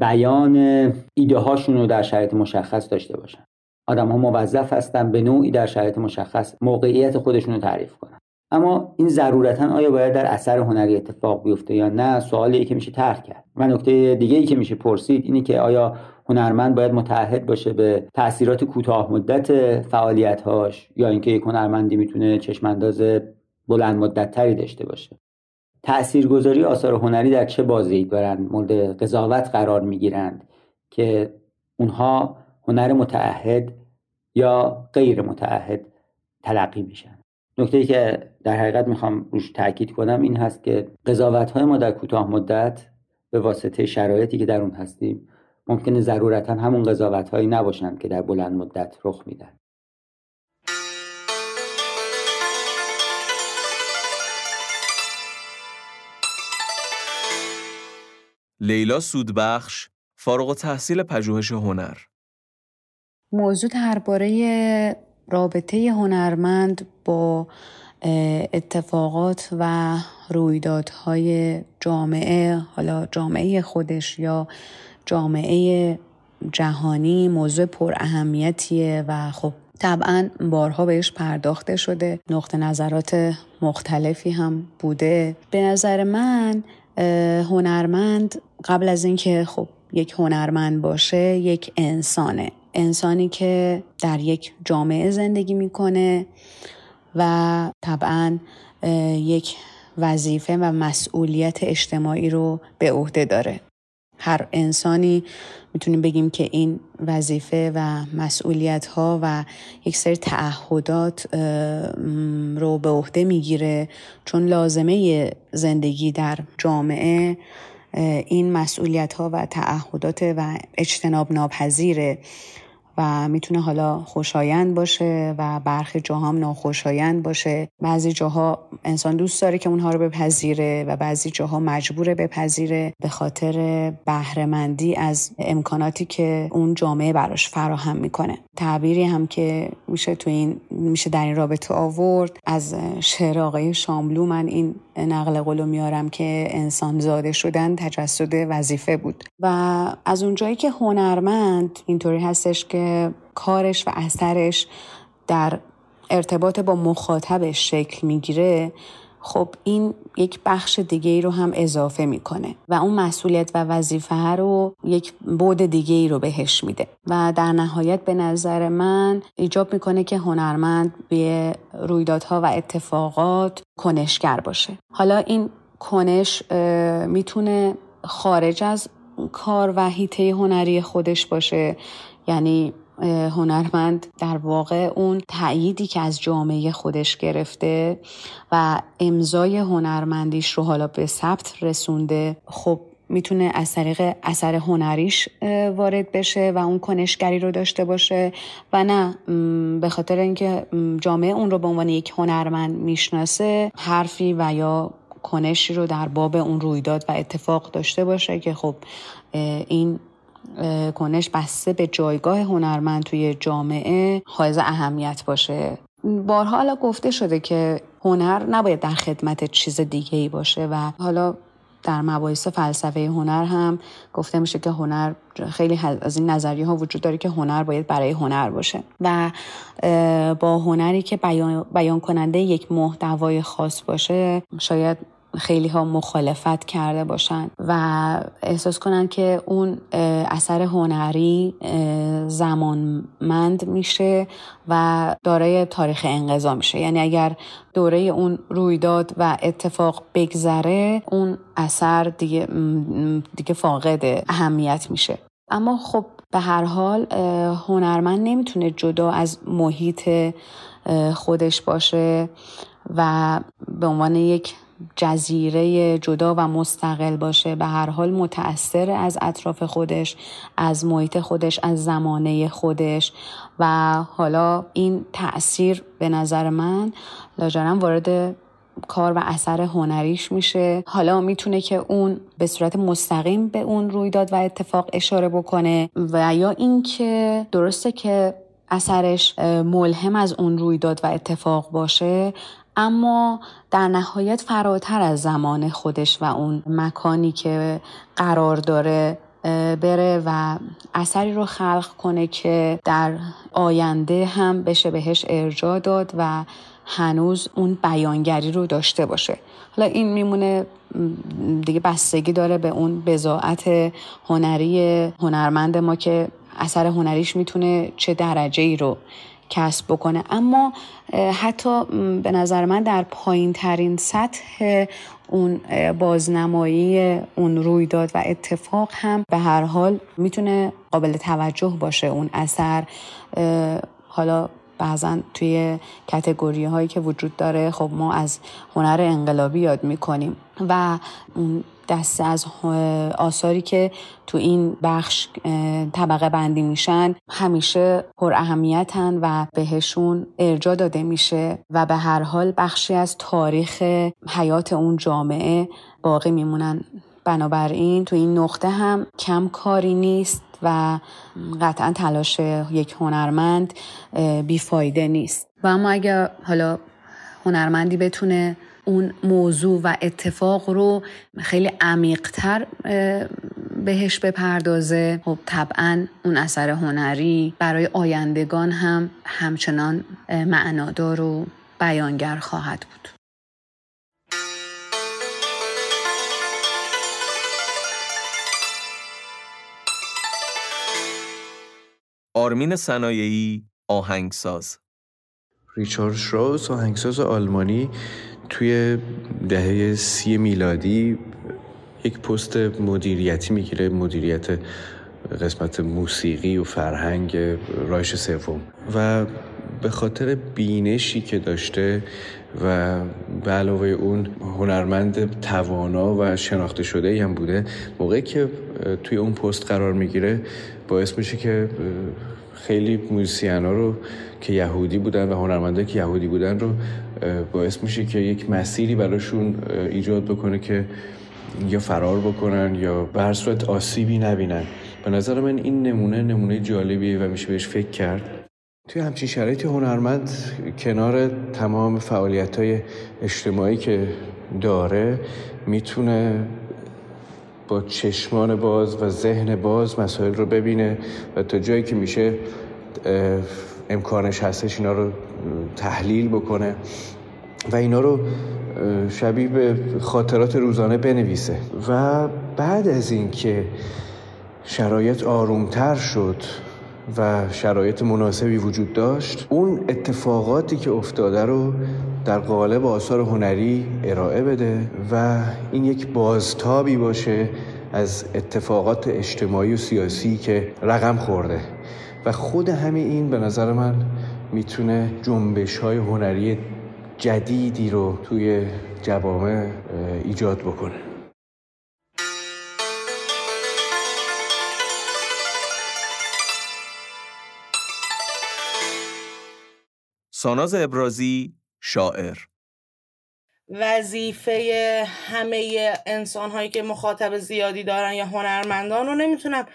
بیان ایده هاشون رو در شرایط مشخص داشته باشن. آدم ها موظف هستند به نوعی در شرایط مشخص موقعیت خودشون رو تعریف کنن. اما این ضرورتا آیا باید در اثر هنری اتفاق بیفته یا نه؟ سوالی که میشه طرح کرد. و نکته دیگه ای که میشه پرسید اینه که آیا هنرمند باید متعهد باشه به تاثیرات کوتاه مدت فعالیت‌هاش یا اینکه یک هنرمندی می‌تونه چشمانداز بلند مدت تری داشته باشه؟ تاثیرگذاری آثار هنری در چه بازی دارند؟ مورد قضاوت قرار می‌گیرند که اونها هنر متعهد یا غیر متعهد تلقی میشن؟ نکته که در حقیقت می‌خوام روش تاکید کنم این هست که قضاوت های ما در کوتاه مدت به واسطه شرایطی که در اون هستیم ممکنه ضرورتا همون قضاوت هایی نباشند که در بلند مدت رخ میدن. لیلا سودبخش فارغ تحصیل پژوهش هنر. موضوع درباره رابطه هنرمند با اتفاقات و رویدادهای جامعه حالا جامعه خودش یا جامعه جهانی موضوع پر اهمیتیه و خب طبعا بارها بهش پرداخته شده. نقطه نظرات مختلفی هم بوده. به نظر من هنرمند قبل از اینکه خب یک هنرمند باشه یک انسانه. انسانی که در یک جامعه زندگی می‌کنه. و طبعا یک وظیفه و مسئولیت اجتماعی رو به عهده داره. هر انسانی می‌تونیم بگیم که این وظیفه و مسئولیت ها و یک سری تعهدات رو به عهده می‌گیره. چون لازمه زندگی در جامعه این مسئولیت ها و تعهدات و اجتناب ناپذیره و می‌تونه حالا خوشایند باشه و برخی جاها هم ناخوشایند باشه. بعضی جاها انسان دوست داره که اونها رو بپذیره و بعضی جاها مجبوره بپذیره به خاطر بهرهمندی از امکاناتی که اون جامعه براش فراهم می‌کنه. تعبیری هم که میشه تو این میشه در این رابطه آورد. از شعر آقای شاملو من این نقل قولو میارم که انسان زاده شدن تجسد وظیفه بود. و از اونجایی که هنرمند اینطوری هستش که کارش و اثرش در ارتباط با مخاطبش شکل می‌گیره خب این یک بخش دیگه ای رو هم اضافه می‌کنه و اون مسئولیت و وظیفه رو یک بود دیگه ای رو بهش میده و در نهایت به نظر من ایجاب می‌کنه که هنرمند به رویدادها و اتفاقات کنشگر باشه. حالا این کنش می‌تونه خارج از کار و هیته هنری خودش باشه یعنی هنرمند در واقع اون تأییدی که از جامعه خودش گرفته و امضای هنرمندیش رو حالا به ثبت رسونده خب می‌تونه از طریق اثر هنریش وارد بشه و اون کنشگری رو داشته باشه و نه به خاطر اینکه جامعه اون رو به عنوان یک هنرمند می‌شناسه حرفی و یا کنشی رو در باب اون رویداد و اتفاق داشته باشه که خب این کنش بسته به جایگاه هنرمند توی جامعه حائز اهمیت باشه. بارها حالا گفته شده که هنر نباید در خدمت چیز دیگه ای باشه و حالا در مباحث فلسفه هنر هم گفته میشه که هنر خیلی از این نظریه ها وجود داره که هنر باید برای هنر باشه و با هنری که بیان, بیان کننده یک محتوای خاص باشه شاید خیلی ها مخالفت کرده باشن و احساس کنن که اون اثر هنری زمانمند میشه و دارای تاریخ انقضا میشه. یعنی اگر دوره اون رویداد و اتفاق بگذره اون اثر دیگه, دیگه فاقد اهمیت میشه. اما خب به هر حال هنرمند نمی‌تونه جدا از محیط خودش باشه و به عنوان یک جزیره جدا و مستقل باشه. به هر حال متأثر از اطراف خودش از محیط خودش از زمانه خودش. و حالا این تاثیر به نظر من لاجرم وارد کار و اثر هنریش میشه. حالا می‌تونه که اون به صورت مستقیم به اون رویداد و اتفاق اشاره بکنه و یا اینکه درسته که اثرش ملهم از اون رویداد و اتفاق باشه. اما در نهایت فراتر از زمان خودش و اون مکانی که قرار داره بره و اثری رو خلق کنه که در آینده هم بشه بهش ارجاع داد و هنوز اون بیانگری رو داشته باشه. حالا این میمونه دیگه بستگی داره به اون بزاعت هنری هنرمند ما که اثر هنریش می‌تونه چه درجه ای رو کسب بکنه. اما حتی به نظر من در پایین ترین سطح اون بازنمایی اون رویداد و اتفاق هم به هر حال می‌تونه قابل توجه باشه اون اثر. حالا بعضا توی کتگوری هایی که وجود داره خب ما از هنر انقلابی یاد می‌کنیم و دسته از آثاری که تو این بخش طبقه بندی میشن همیشه پر اهمیتن و بهشون ارجا داده میشه و به هر حال بخشی از تاریخ حیات اون جامعه باقی میمونن. بنابراین تو این نقطه هم کم کاری نیست و قطعا تلاش یک هنرمند بیفایده نیست. و اما اگر حالا هنرمندی بتونه اون موضوع و اتفاق رو خیلی عمیقتر بهش بپردازه. خب طبعا اون اثر هنری برای آیندگان هم همچنان معنادار و بیانگر خواهد بود. آرمین صنایعی آهنگساز. ریچارد شراوس آهنگساز آلمانی. توی دهه سی میلادی یک پست مدیریتی می‌گیره مدیریت قسمت موسیقی و فرهنگ رایش سوم. و به خاطر بینشی که داشته و به علاوه اون هنرمند توانا و شناخته شده هم بوده موقعی که توی اون پست قرار می‌گیره باعث میشه که خیلی موزیسین ها رو که یهودی بودن و هنرمنده که یهودی بودن رو باعث میشه که یک مسیری براشون ایجاد بکنه که یا فرار بکنن یا به صورت آسیبی نبینن. به نظر من این نمونه نمونه جالبیه و میشه بهش فکر کرد. توی همچین شرایطی هنرمند کنار تمام فعالیت های اجتماعی که داره می‌تونه با چشمان باز و ذهن باز مسائل رو ببینه و تا جایی که میشه امکانش هستش اینا رو تحلیل بکنه و اینا رو شبیه به خاطرات روزانه بنویسه. و بعد از اینکه شرایط آرومتر شد و شرایط مناسبی وجود داشت اون اتفاقاتی که افتاده رو در قالب آثار هنری ارائه بده و این یک بازتابی باشه از اتفاقات اجتماعی و سیاسی که رقم خورده. و خود همین این به نظر من می‌تونه جنبش های هنری جدیدی رو توی جوامع ایجاد بکنه. ساناز ابرازی شاعر. وظیفه همه انسان هایی که مخاطب زیادی دارن یا هنرمندان رو نمی‌تونم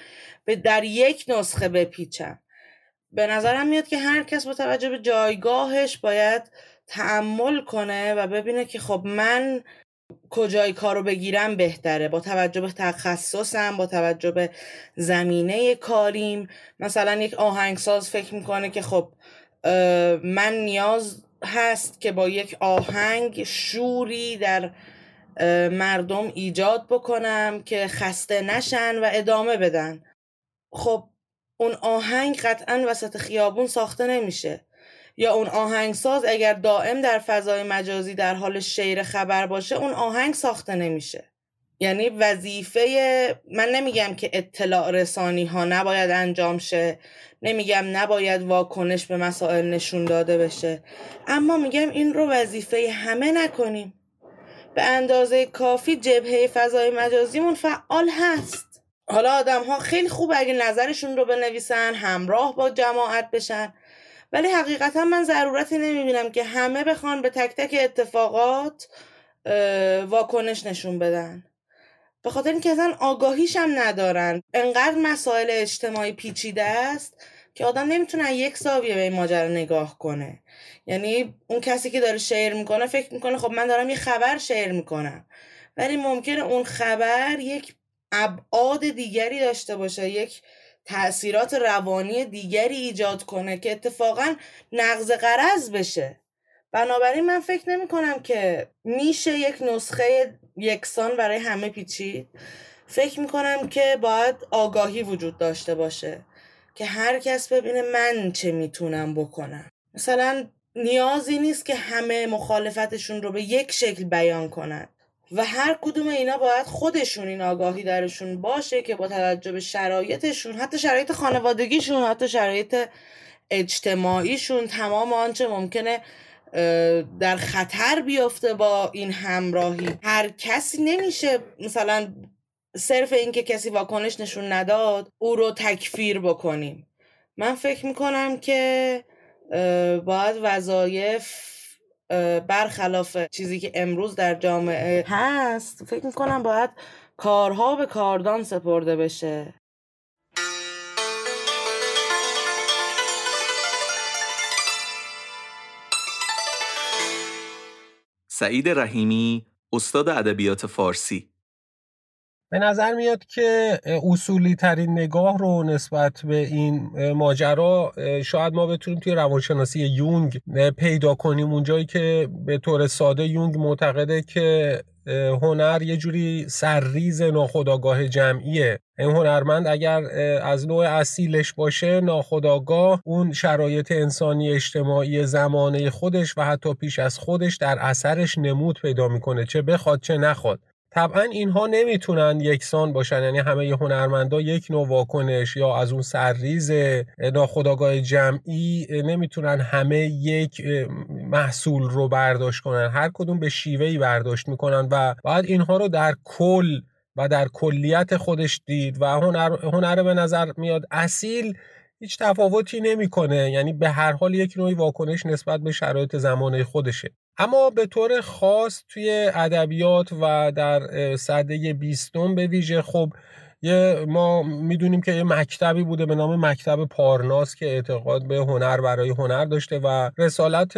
به در یک نسخه بپیچم. به نظرم میاد که هر کس با توجه به جایگاهش باید تعمل کنه و ببینه که خب من کجای کار رو بگیرم بهتره. با توجه به تخصصم با توجه به زمینه کاریم. مثلا یک آهنگساز فکر می‌کنه که خب من نیاز هست که با یک آهنگ شوری در مردم ایجاد بکنم که خسته نشن و ادامه بدن. خب اون آهنگ قطعا وسط خیابون ساخته نمیشه. یا اون آهنگساز اگر دائم در فضای مجازی در حال شیر خبر باشه اون آهنگ ساخته نمیشه. یعنی وظیفه من نمیگم که اطلاع رسانی ها نباید انجام شه نمیگم نباید واکنش به مسائل نشون داده بشه اما میگم این رو وظیفه همه نکنیم. به اندازه کافی جبهه فضای مجازیمون فعال هست. حالا آدم ها خیلی خوب اگه نظرشون رو بنویسن همراه با جماعت بشن. ولی حقیقتا من ضرورتی نمی‌بینم که همه بخوان به تک تک اتفاقات واکنش نشون بدن. به خاطر اینکه اصلا آگاهیش هم ندارن. انقدر مسائل اجتماعی پیچیده است که آدم نمی‌تونه یک زاویه به این ماجرا نگاه کنه. یعنی اون کسی که داره شعر می‌کنه فکر می‌کنه خب من دارم یه خبر شعر می‌کنم. ولی ممکنه اون خبر یک ابعاد دیگری داشته باشه یک تاثیرات روانی دیگری ایجاد کنه که اتفاقا نقض قرض بشه. بنابراین من فکر نمی کنم که میشه یک نسخه یکسان برای همه پیچید. فکر می کنم که باید آگاهی وجود داشته باشه که هر کس ببینه من چه می‌تونم بکنم. مثلا نیازی نیست که همه مخالفتشون رو به یک شکل بیان کنن و هر کدوم اینا باید خودشون این آگاهی درشون باشه که با توجه به شرایطشون حتی شرایط خانوادگیشون حتی شرایط اجتماعیشون تمام آنچه ممکنه در خطر بیفته با این همراهی. هر کسی نمیشه مثلا صرف اینکه کسی واکنش نشون نداد او رو تکفیر بکنیم. من فکر می‌کنم که باید وظایف برخلاف چیزی که امروز در جامعه هست فکر می‌کنم باید کارها به کاردان سپرده بشه. سعید رحیمی استاد ادبیات فارسی. به نظر میاد که اصولی ترین نگاه رو نسبت به این ماجرا شاید ما بتونیم توی روانشناسی یونگ پیدا کنیم. اونجایی که به طور ساده یونگ معتقده که هنر یه جوری سرریز ناخداگاه جمعیه. این هنرمند اگر از نوع اصیلش باشه ناخداگاه اون شرایط انسانی اجتماعی زمانه خودش و حتی پیش از خودش در اثرش نمود پیدا می‌کنه چه بخواد چه نخواد. طبعا اینها نمی‌تونن یکسان باشن یعنی همه هنرمندا یک نوع واکنش یا از اون سرریز ناخداگاه جمعی نمی‌تونن همه یک محصول رو برداشت کنن. هر کدوم به شیوهی برداشت می‌کنن و باید اینها رو در کل و در کلیت خودش دید و هنر, هنر به نظر میاد اصیل هیچ تفاوتی نمی‌کنه. یعنی به هر حال یک نوعی واکنش نسبت به شرایط زمانه خودشه. اما به طور خاص توی ادبیات و در صده بیستم به ویژه خب یه ما می‌دونیم که یه مکتبی بوده به نام مکتب پارناس که اعتقاد به هنر برای هنر داشته و رسالت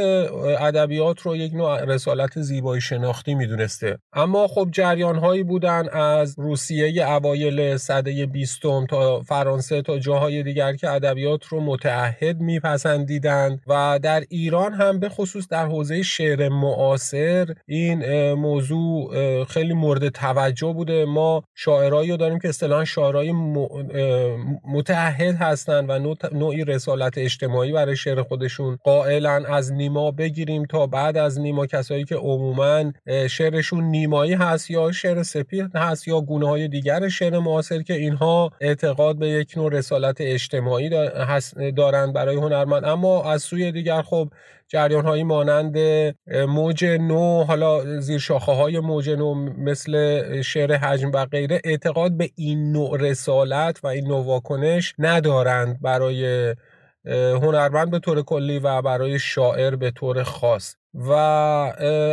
ادبیات رو یک نوع رسالت زیبایی شناختی می‌دونسته. اما خب جریان هایی بودن از روسیه اوایل سده بیستم تا فرانسه تا جاهای دیگر که ادبیات رو متعهد میپسندیدند و در ایران هم به خصوص در حوزه شعر معاصر این موضوع خیلی مورد توجه بوده. ما شاعرایی رو داریم که اصطلاحا شاعرای متعهد هستند و نوعی رسالت اجتماعی برای شعر خودشون. قائلن از نیما بگیریم تا بعد از نیما. کسایی که عموما شعرشون نیمایی هست یا شعر سپید هست یا گونه های دیگر شعر معاصر که اینها اعتقاد به یک نوع رسالت اجتماعی دارند برای هنرمند. اما از سوی دیگر خب جریان هایی مانند موج نو حالا زیر شاخه های موج نو مثل شعر حجم و غیره اعتقاد به این نوع رسالت و این نوع واکنش ندارند برای هنرمند به طور کلی و برای شاعر به طور خاص. و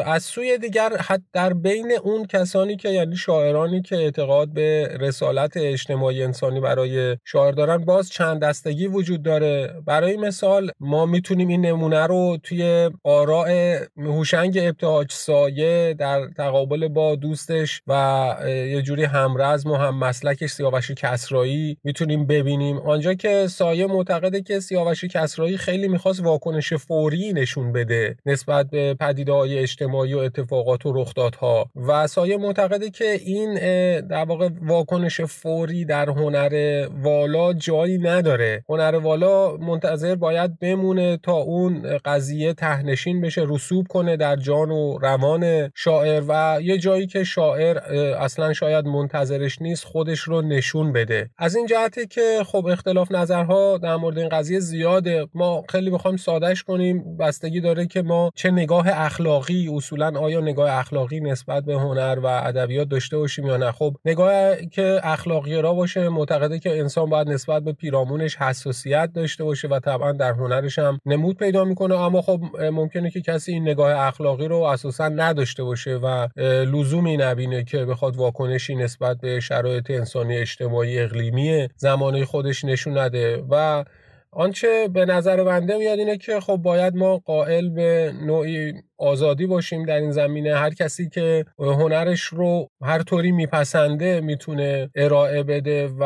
از سوی دیگر حد در بین اون کسانی که یعنی شاعرانی که اعتقاد به رسالت اجتماعی انسانی برای شاعر دارن باز چند دستگی وجود داره. برای مثال ما می‌تونیم این نمونه رو توی آراء هوشنگ ابتهاج سایه در تقابل با دوستش و یه جوری همرزم و هم مسلکش سیاوش کسرایی می‌تونیم ببینیم. آنجا که سایه معتقده که سیاوش کسرایی خیلی می‌خواست واکنش فوری نشون بده نسبت به پدیده های اجتماعی و اتفاقات و رخدادها. و سایه معتقده که این در واقع واکنش فوری در هنر والا جایی نداره. هنر والا منتظر باید بمونه تا اون قضیه تهنشین بشه رسوب کنه در جان و روان شاعر. و یه جایی که شاعر اصلا شاید منتظرش نیست خودش رو نشون بده. از این جهته که خب اختلاف نظرها در مورد این قضیه زیاده. ما خیلی بخوایم سادش کنیم. بستگی داره که ما چه نگاه اخلاقی اصولا آیا نگاه اخلاقی نسبت به هنر و ادبیات داشته باشیم یا نه؟ خب نگاه که اخلاقی را باشه معتقده که انسان باید نسبت به پیرامونش حساسیت داشته باشه و طبعا در هنرش هم نمود پیدا می‌کنه. اما خب ممکنه که کسی این نگاه اخلاقی رو اساسا نداشته باشه و لزومی نبینه که بخواد واکنشی نسبت به شرایط انسانی اجتماعی اقلیمی زمانه خودش نشون نده و آنچه به نظر بنده میاد اینه که خب باید ما قائل به نوعی آزادی باشیم در این زمینه. هر کسی که هنرش رو هر طوری میپسنده می‌تونه ارائه بده و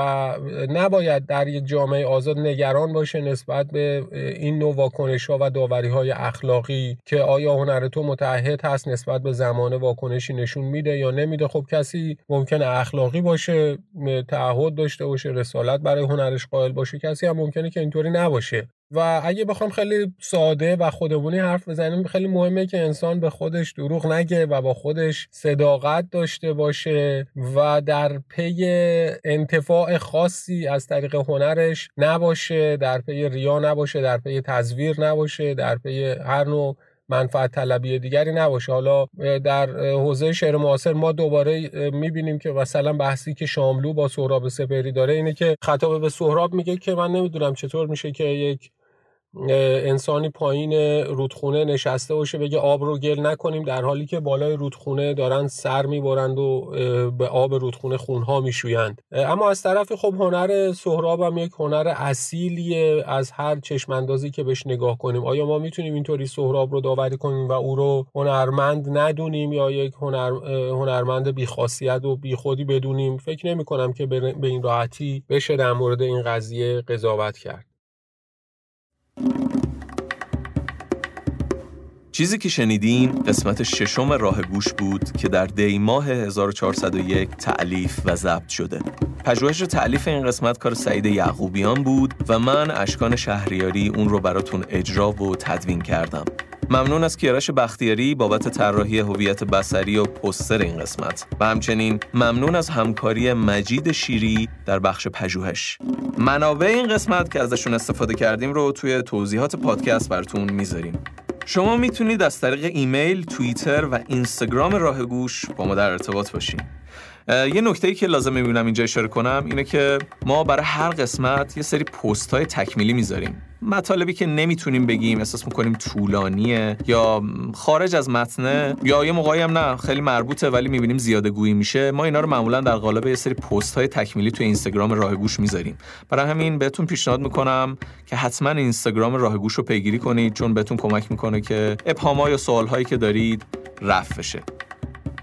نباید در یک جامعه آزاد نگران باشه نسبت به این نوع واکنش ها و داوری های اخلاقی که آیا هنر تو متعهد هست نسبت به زمان واکنشی نشون میده یا نمیده. خب کسی ممکنه اخلاقی باشه تعهد داشته باشه رسالت برای هنرش قائل باشه. کسی هم ممکنه که اینطوری نباشه. و اگه بخوام خیلی ساده و خودمونی حرف بزنیم خیلی مهمه که انسان به خودش دروغ نگه و با خودش صداقت داشته باشه و در پی انتفاع خاصی از طریق هنرش نباشه در پی ریا نباشه در پی تزویر نباشه در پی هر نوع منفعت طلبی دیگری نباشه. حالا در حوزه شعر معاصر ما دوباره می‌بینیم که مثلا بحثی که شاملو با سهراب سپری داره اینه که خطاب به سهراب میگه که من نمی‌دونم چطور میشه که یک انسانی پایین رودخونه نشسته باشه بگه آب رو گل نکنیم. در حالی که بالای رودخونه دارن سر می‌برند و به آب رودخونه خونها میشویند. اما از طرف خب هنر سهراب هم یک هنر اصیلیه از هر چشماندازی که بهش نگاه کنیم. آیا ما می‌تونیم اینطوری سهراب رو داوری کنیم و او رو هنرمند ندونیم یا یک هنر هنرمند بیخاصیت و بیخودی بدونیم؟ فکر نمی کنم که به این راحتی بشه در مورد این قضیه قضاوت کرد. چیزی که شنیدین قسمت ششم راه گوش بود که در دی ماه 1401 تعلیف و ضبط شده. پژوهش تعلیف این قسمت کار سعید یعقوبیان بود و من اشکان شهریاری اون رو براتون اجرا و تدوین کردم. ممنون از کیارش بختیاری بابت طراحی هویت بصری و پستر این قسمت. و همچنین ممنون از همکاری مجید شیری در بخش پژوهش. منابع این قسمت که ازشون استفاده کردیم رو توی توضیحات پادکست براتون می‌ذاریم. شما می‌تونید از طریق ایمیل، توییتر و اینستاگرام راه گوش با ما در ارتباط باشین. یه نکته ای که لازم می‌بینم اینجا اشاره کنم اینه که ما برای هر قسمت یه سری پست های تکمیلی می‌ذاریم. مطالبی که نمی‌تونیم بگیم احساس می‌کنیم طولانیه یا خارج از متنه یا یه موقعی هم نه خیلی مربوطه ولی می‌بینیم زیاده گویی میشه. ما اینا رو معمولا در قالب یه سری پست های تکمیلی تو اینستاگرام راه گوش می‌ذاریم. برای همین بهتون پیشنهاد می‌کنم که حتما اینستاگرام راه گوش رو پیگیری کنید چون بهتون کمک می‌کنه که ابهام یا سوال هایی که دارید رفع بشه.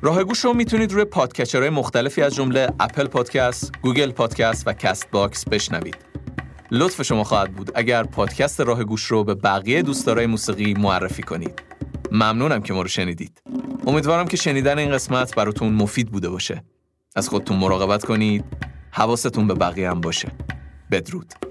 راه گوش رو می‌تونید روی podcatcher های مختلفی از جمله اپل پادکست، گوگل پادکست و کست باکس بشنوید. لطف شما خواهد بود اگر پادکست راه گوش رو به بقیه دوستدارای موسیقی معرفی کنید. ممنونم که ما رو شنیدید. امیدوارم که شنیدن این قسمت براتون مفید بوده باشه. از خودتون مراقبت کنید. حواستون به بقیه هم باشه. بدرود.